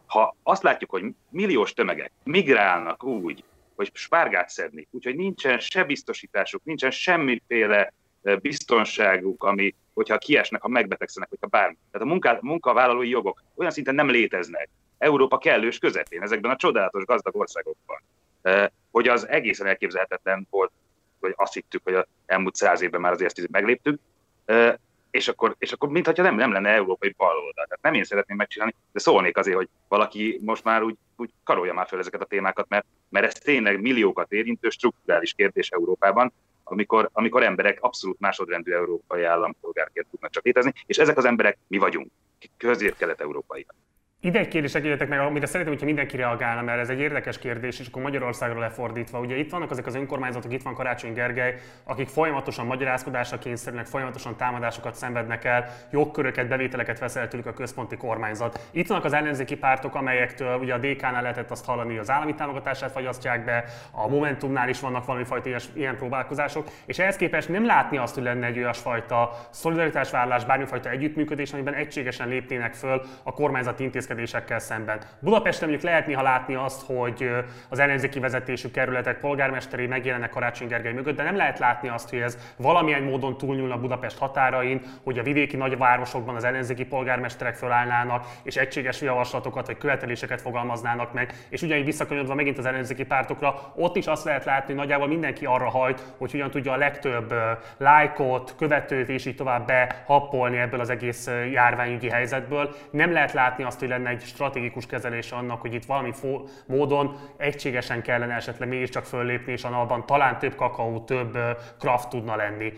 ha azt látjuk, hogy milliós tömegek migrálnak úgy, hogy spárgát szedni, úgyhogy nincsen se biztosításuk, nincsen semmiféle biztonságuk, ami, hogyha kiesnek, ha megbetegszenek, hogyha bármi. Tehát a munká, munkavállalói jogok olyan szinten nem léteznek. Európa kellős közepén, ezekben a csodálatos gazdag országokban, hogy az egészen elképzelhetetlen volt hogy azt hittük, hogy az elmúlt száz évben már azért ezt megléptük, és akkor, és akkor mintha nem, nem lenne európai baloldal. Tehát nem én szeretném megcsinálni, de szólnék azért, hogy valaki most már úgy, úgy karolja már fel ezeket a témákat, mert, mert ez tényleg milliókat érintő strukturális kérdés Európában, amikor, amikor emberek abszolút másodrendű európai állampolgárként tudnak csak létezni, és ezek az emberek mi vagyunk, közép-kelet-európaiak. Ide egy kérdés egyetek meg, amire szeretném, hogyha mindenki reagálna, mert ez egy érdekes kérdés, és akkor Magyarországról lefordítva. Ugye itt vannak ezek az önkormányzatok, itt van Karácsony Gergely, akik folyamatosan magyarázkodásra kényszerülnek, folyamatosan támadásokat szenvednek el, jogköröket, bevételeket veszel tőlük a központi kormányzat. Itt vannak az ellenzéki pártok, amelyektől ugye a DK-nál lehetett azt hallani, hogy az állami támogatását fagyasztják be, a Momentumnál is vannak valami fajta ilyen próbálkozások, és ehhez képest nem látni azt, hogy lenne egy olyasfajta szolidaritásvállalás, bármifajta együttműködés, amiben egységesen lépnének föl a kormányzati intézkedések intézkedésekkel szemben. Budapesten mondjuk lehet néha látni azt, hogy az ellenzéki vezetésű kerületek polgármesteri megjelennek Karácsony Gergely mögött, de nem lehet látni azt, hogy ez valamilyen módon túlnyúlna Budapest határain, hogy a vidéki nagyvárosokban az ellenzéki polgármesterek fölállnának, és egységes javaslatokat vagy követeléseket fogalmaznának meg, és ugyanígy visszakanyodva megint az ellenzéki pártokra, ott is azt lehet látni, hogy nagyjából mindenki arra hajt, hogy hogyan tudja a legtöbb lájkot, követőt és így tovább behappolni ebből az egész járványügyi helyzetből. Nem lehet látni azt, hogy lenne lenne egy stratégikus kezelése annak, hogy itt valami fó- módon egységesen kellene esetleg mégiscsak föllépni, és abban talán több kakaó, több kraft tudna lenni.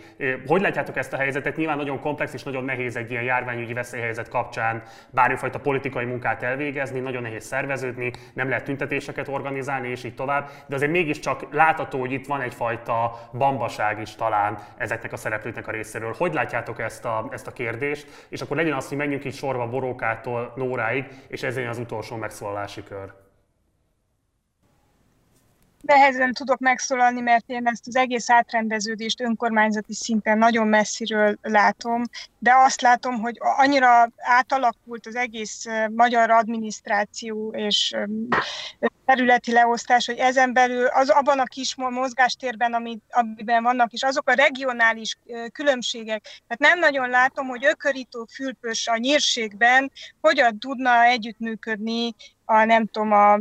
Hogy látjátok ezt a helyzetet? Nyilván nagyon komplex és nagyon nehéz egy ilyen járványügyi veszélyhelyzet kapcsán bármifajta politikai munkát elvégezni, nagyon nehéz szerveződni, nem lehet tüntetéseket organizálni, és így tovább, de azért mégiscsak látható, hogy itt van egyfajta bambaság is talán ezeknek a szereplőknek a részéről. Hogy látjátok ezt a, ezt a kérdést? És akkor legyen az, hogy menjünk itt sorba Borókától Nóráig, és ez az utolsó megszólalási kör. Nehezen tudok megszólalni, mert én ezt az egész átrendeződést önkormányzati szinten nagyon messziről látom, de azt látom, hogy annyira átalakult az egész magyar adminisztráció és területi leosztás, hogy ezen belül az abban a kis mozgástérben, ami, amiben vannak, és azok a regionális különbségek. Tehát nem nagyon látom, hogy ökörító fülpös a nyírségben hogyan tudna együttműködni a nem tudom, a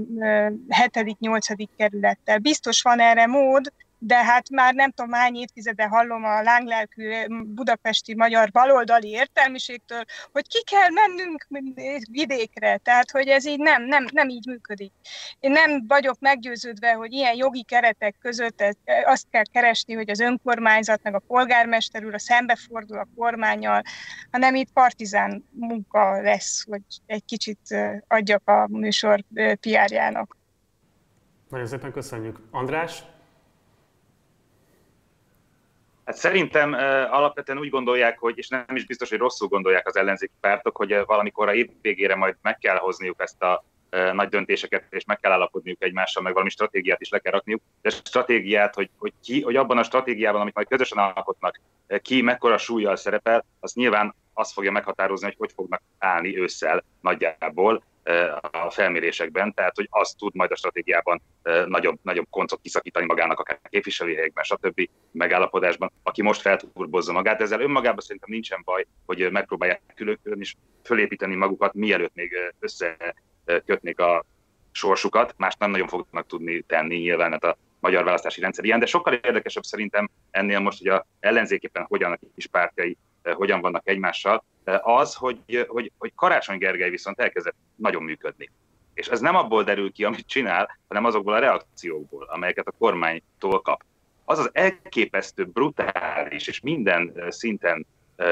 hetedik, nyolcadik kerülettel. Biztos van erre mód, de hát már nem tudom hány évtizede hallom a lánglelkű budapesti magyar baloldali értelmiségtől, hogy ki kell mennünk vidékre, tehát hogy ez így nem, nem, nem így működik. Én nem vagyok meggyőződve, hogy ilyen jogi keretek között azt kell keresni, hogy az önkormányzat meg a polgármester úr a szembefordul a kormányjal, hanem itt partizán munka lesz, hogy egy kicsit adjak a műsor PR-jának. Nagyon szépen köszönjük. András? Hát szerintem alapvetően úgy gondolják, hogy, és nem is biztos, hogy rosszul gondolják az ellenzéki pártok, hogy valamikor a év végére majd meg kell hozniuk ezt a nagy döntéseket, és meg kell állapodniuk egymással, meg valami stratégiát is le kell rakniuk. De stratégiát, hogy, hogy, ki, hogy abban a stratégiában, amit majd közösen alkotnak, ki mekkora súlyjal szerepel, az nyilván azt fogja meghatározni, hogy hogy fognak állni ősszel nagyjából a felmérésekben, tehát hogy azt tud majd a stratégiában nagyobb, nagyobb koncot kiszakítani magának, akár képviselőhelyekben, stb. megállapodásban, aki most felturbozza magát. Ezzel önmagában szerintem nincsen baj, hogy megpróbálják külön és fölépíteni magukat, mielőtt még összekötnék a sorsukat, más nem nagyon fognak tudni tenni nyilván hát a magyar választási rendszer ilyen, de sokkal érdekesebb szerintem ennél most, hogy a ellenzéképpen hogyan a kis pártjai hogyan vannak egymással, az, hogy, hogy, hogy Karácsony Gergely viszont elkezdett nagyon működni. És ez nem abból derül ki, amit csinál, hanem azokból a reakciókból, amelyeket a kormánytól kap. Az az elképesztő, brutális és minden szinten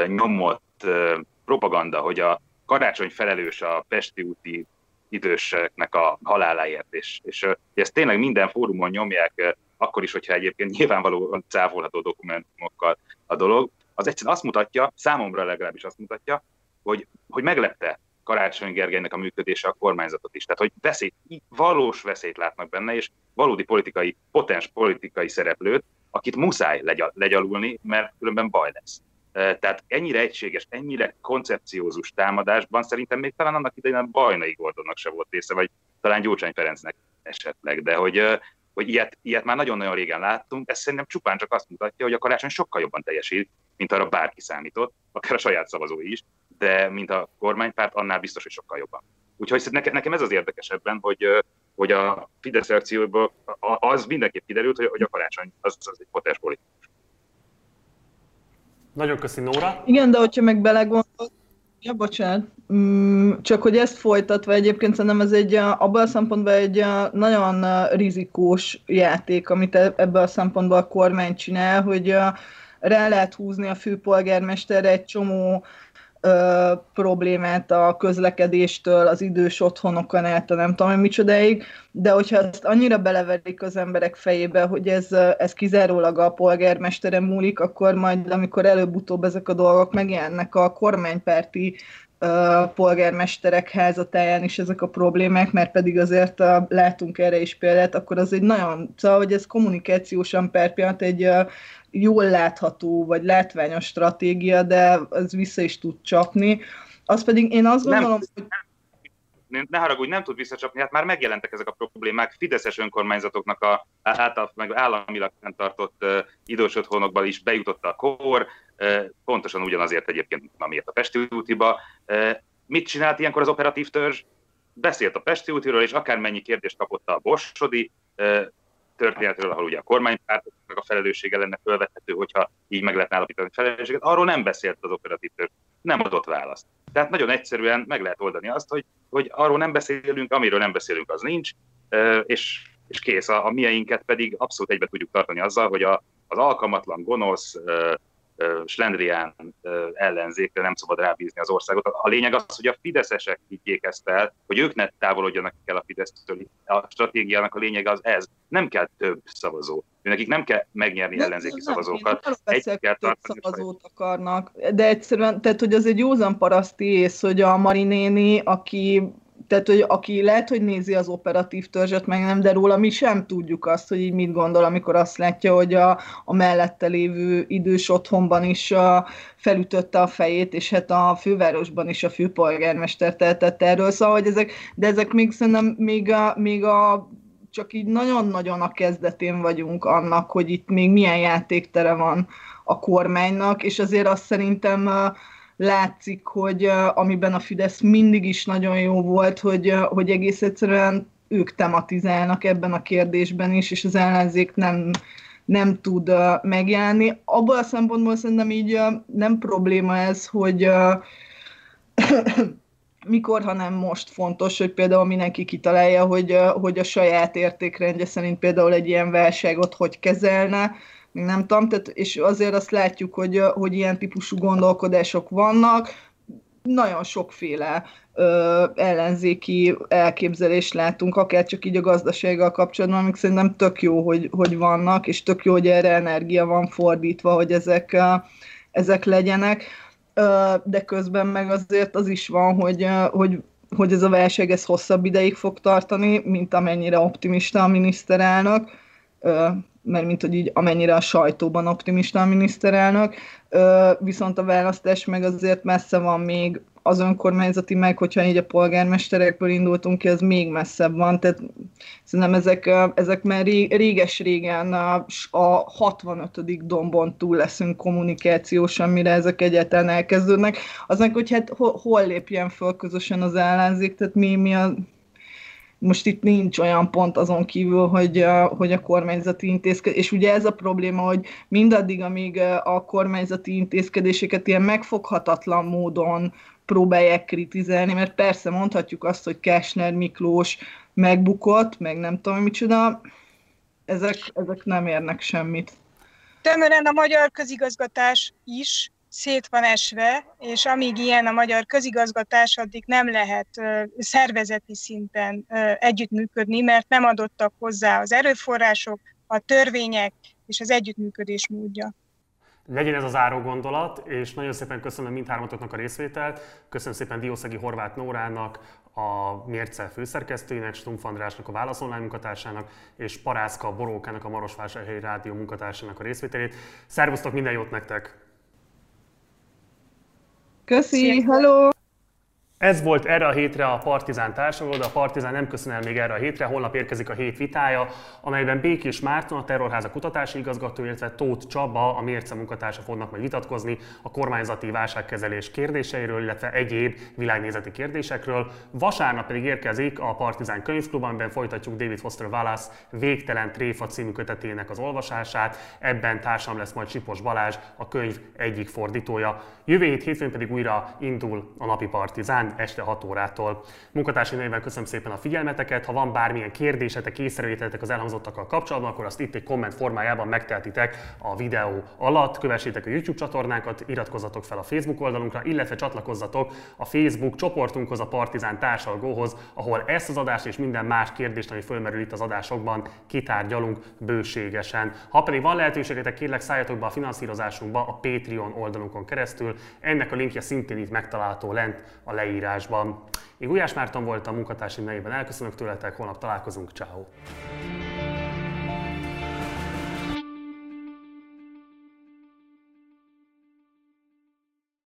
nyomott propaganda, hogy a karácsony felelős a Pesti úti időseknek a haláláért, és, és ezt tényleg minden fórumon nyomják, akkor is, hogyha egyébként nyilvánvalóan cáfolható dokumentumokkal a dolog, az egyszerűen azt mutatja, számomra legalábbis azt mutatja, hogy, hogy meglepte Karácsony Gergelynek a működése a kormányzatot is. Tehát, hogy veszély, valós veszélyt látnak benne, és valódi politikai, potens politikai szereplőt, akit muszáj legyal, legyalulni, mert különben baj lesz. Tehát ennyire egységes, ennyire koncepciózus támadásban szerintem még talán annak idején a Bajnai Gordonnak se volt része, vagy talán Gyurcsány Ferencnek esetleg, de hogy, hogy ilyet, ilyet már nagyon-nagyon régen láttunk, ez szerintem csupán csak azt mutatja, hogy a karácsony sokkal jobban teljesít, mint arra bárki számított, akár a saját szavazói is, de mint a kormánypárt, annál biztos, hogy sokkal jobban. Úgyhogy nekem ez az érdekesebben, hogy, hogy a Fidesz reakcióból az mindenképp kiderült, hogy a karácsony az, az egy potens politikus. Nagyon köszi, Nóra. Igen, de hogyha meg belegondolsz, Ja, bocsánat. Mm, csak hogy ezt folytatva egyébként szerintem ez egy, abban a szempontból egy nagyon rizikós játék, amit e-, ebből a szempontból a kormány csinál, hogy rá lehet húzni a főpolgármesterre egy csomó ö, problémát a közlekedéstől, az idős otthonokon át, nem tudom, hogy micsodáig, de hogyha ezt annyira beleverik az emberek fejébe, hogy ez, ez kizárólag a polgármestere múlik, akkor majd, amikor előbb-utóbb ezek a dolgok megjelennek a kormánypárti polgármesterek házatáján is ezek a problémák, mert pedig azért a, látunk erre is példát, akkor az egy nagyon, szóval, hogy ez kommunikációsan per pillanat egy jól látható, vagy látványos stratégia, de ez vissza is tud csapni. Az pedig én azt gondolom, nem, hogy... Nem, ne haragudj, nem tud visszacsapni, hát már megjelentek ezek a problémák. Fideszes önkormányzatoknak a által, meg államilag tartott uh, idős otthonokban is bejutott a kor, uh, pontosan ugyanazért egyébként, amiért a Pesti útiba. Uh, mit csinált ilyenkor az operatív törzs? Beszélt a Pesti útiról, és akármennyi kérdést kapott a Borsodi, történetről, ahol ugye a kormánypártoknak a felelőssége lenne felvethető, hogyha így meg lehetne állapítani a felelősséget, arról nem beszélt az operatív nem adott választ. Tehát nagyon egyszerűen meg lehet oldani azt, hogy, hogy arról nem beszélünk, amiről nem beszélünk, az nincs, és, és kész. A, a mieinket pedig abszolút egybe tudjuk tartani azzal, hogy a, az alkalmatlan, gonosz, slendrián ellenzékre nem szabad rábízni az országot. A lényeg az, hogy a fideszesek higgyék ezt el, hogy ők ne távolodjanak el a Fidesztől. A stratégiának a lényeg az ez. Nem kell több szavazó. Nekik nem kell megnyerni nem, ellenzéki nem, szavazókat. Egy kell több szavazót akarnak. De egyszerűen, tehát hogy az egy józan paraszti ész, hogy a Marinéni, aki tehát, hogy aki lehet, hogy nézi az operatív törzset, meg nem, de róla mi sem tudjuk azt, hogy így mit gondol, amikor azt látja, hogy a, a mellette lévő idős otthonban is a, felütötte a fejét, és hát a fővárosban is a főpolgármester tehetett erről, szóval, hogy ezek, de ezek még szerintem még a, még a csak így nagyon-nagyon a kezdetén vagyunk annak, hogy itt még milyen játéktere van a kormánynak, és azért azt szerintem látszik, hogy amiben a Fidesz mindig is nagyon jó volt, hogy, hogy egész egyszerűen ők tematizálnak ebben a kérdésben is, és az ellenzék nem, nem tud megjelenni. Abban a szempontból szerintem így nem probléma ez, hogy mikor, hanem most fontos, hogy például mindenki kitalálja, hogy, hogy a saját értékrendje szerint például egy ilyen válságot hogy kezelne, nem tudom, tehát, és azért azt látjuk, hogy, hogy ilyen típusú gondolkodások vannak, nagyon sokféle ö, ellenzéki elképzelést látunk, akár csak így a gazdasággal kapcsolatban, amik szerintem tök jó, hogy, hogy vannak, és tök jó, hogy erre energia van fordítva, hogy ezek, ö, ezek legyenek, ö, de közben meg azért az is van, hogy, ö, hogy hogy ez a válság ez hosszabb ideig fog tartani, mint amennyire optimista a miniszterelnök mert mint hogy így amennyire a sajtóban optimista a miniszterelnök, viszont a választás meg azért messze van még az önkormányzati meg, hogyha így a polgármesterekből indultunk ki, az még messzebb van, tehát szerintem ezek, ezek már réges-régen a, a 65. dombon túl leszünk kommunikációsan, mire ezek egyáltalán elkezdődnek. Aznak, hogy hát hol, hol lépjen föl közösen az ellenzék, tehát mi, mi a most itt nincs olyan pont azon kívül, hogy, a, hogy a kormányzati intézkedés, és ugye ez a probléma, hogy mindaddig, amíg a kormányzati intézkedéseket ilyen megfoghatatlan módon próbálják kritizálni, mert persze mondhatjuk azt, hogy Kásner Miklós megbukott, meg nem tudom micsoda, ezek, ezek nem érnek semmit. Tömören a magyar közigazgatás is szét van esve, és amíg ilyen a magyar közigazgatás, addig nem lehet szervezeti szinten együttműködni, mert nem adottak hozzá az erőforrások, a törvények és az együttműködés módja. Legyen ez az záró gondolat, és nagyon szépen köszönöm mindhármatoknak a részvételt. Köszönöm szépen Diószegi Horváth Nórának, a Mérce főszerkesztőjének, Stumpf Andrásnak, a Válasz Online munkatársának, és Parászka Borókának, a Marosvásárhelyi Rádió munkatársának a részvételét. Szervusztok, minden jót nektek! Köszi, hello! Ez volt erre a hétre a Partizán társadalom, de a Partizán nem köszön el még erre a hétre. Holnap érkezik a hét vitája, amelyben Békés Márton, a Terrorháza kutatási igazgató, illetve Tóth Csaba, a Mérce munkatársa fognak majd vitatkozni a kormányzati válságkezelés kérdéseiről, illetve egyéb világnézeti kérdésekről. Vasárnap pedig érkezik a Partizán könyvklub, amiben folytatjuk David Foster Wallace Végtelen tréfa című kötetének az olvasását. Ebben társam lesz majd Sipos Balázs, a könyv egyik fordítója. Jövő hét hétfőn pedig újra indul a napi Partizán este 6 órától. Munkatársi nevében köszönöm szépen a figyelmeteket. Ha van bármilyen kérdésetek, észrevételetek az elhangzottakkal kapcsolatban, akkor azt itt egy komment formájában megteltitek a videó alatt. Kövessétek a YouTube csatornánkat, iratkozzatok fel a Facebook oldalunkra, illetve csatlakozzatok a Facebook csoportunkhoz, a Partizán társalgóhoz, ahol ezt az adást és minden más kérdést, ami fölmerül itt az adásokban, kitárgyalunk bőségesen. Ha pedig van lehetőségetek, kérlek szálljatok be a finanszírozásunkba a Patreon oldalunkon keresztül. Ennek a linkje szintén itt megtalálható lent a leírásban írásban. Én Gulyás Márton voltam, munkatársi nevében elköszönök tőletek, holnap találkozunk, ciao.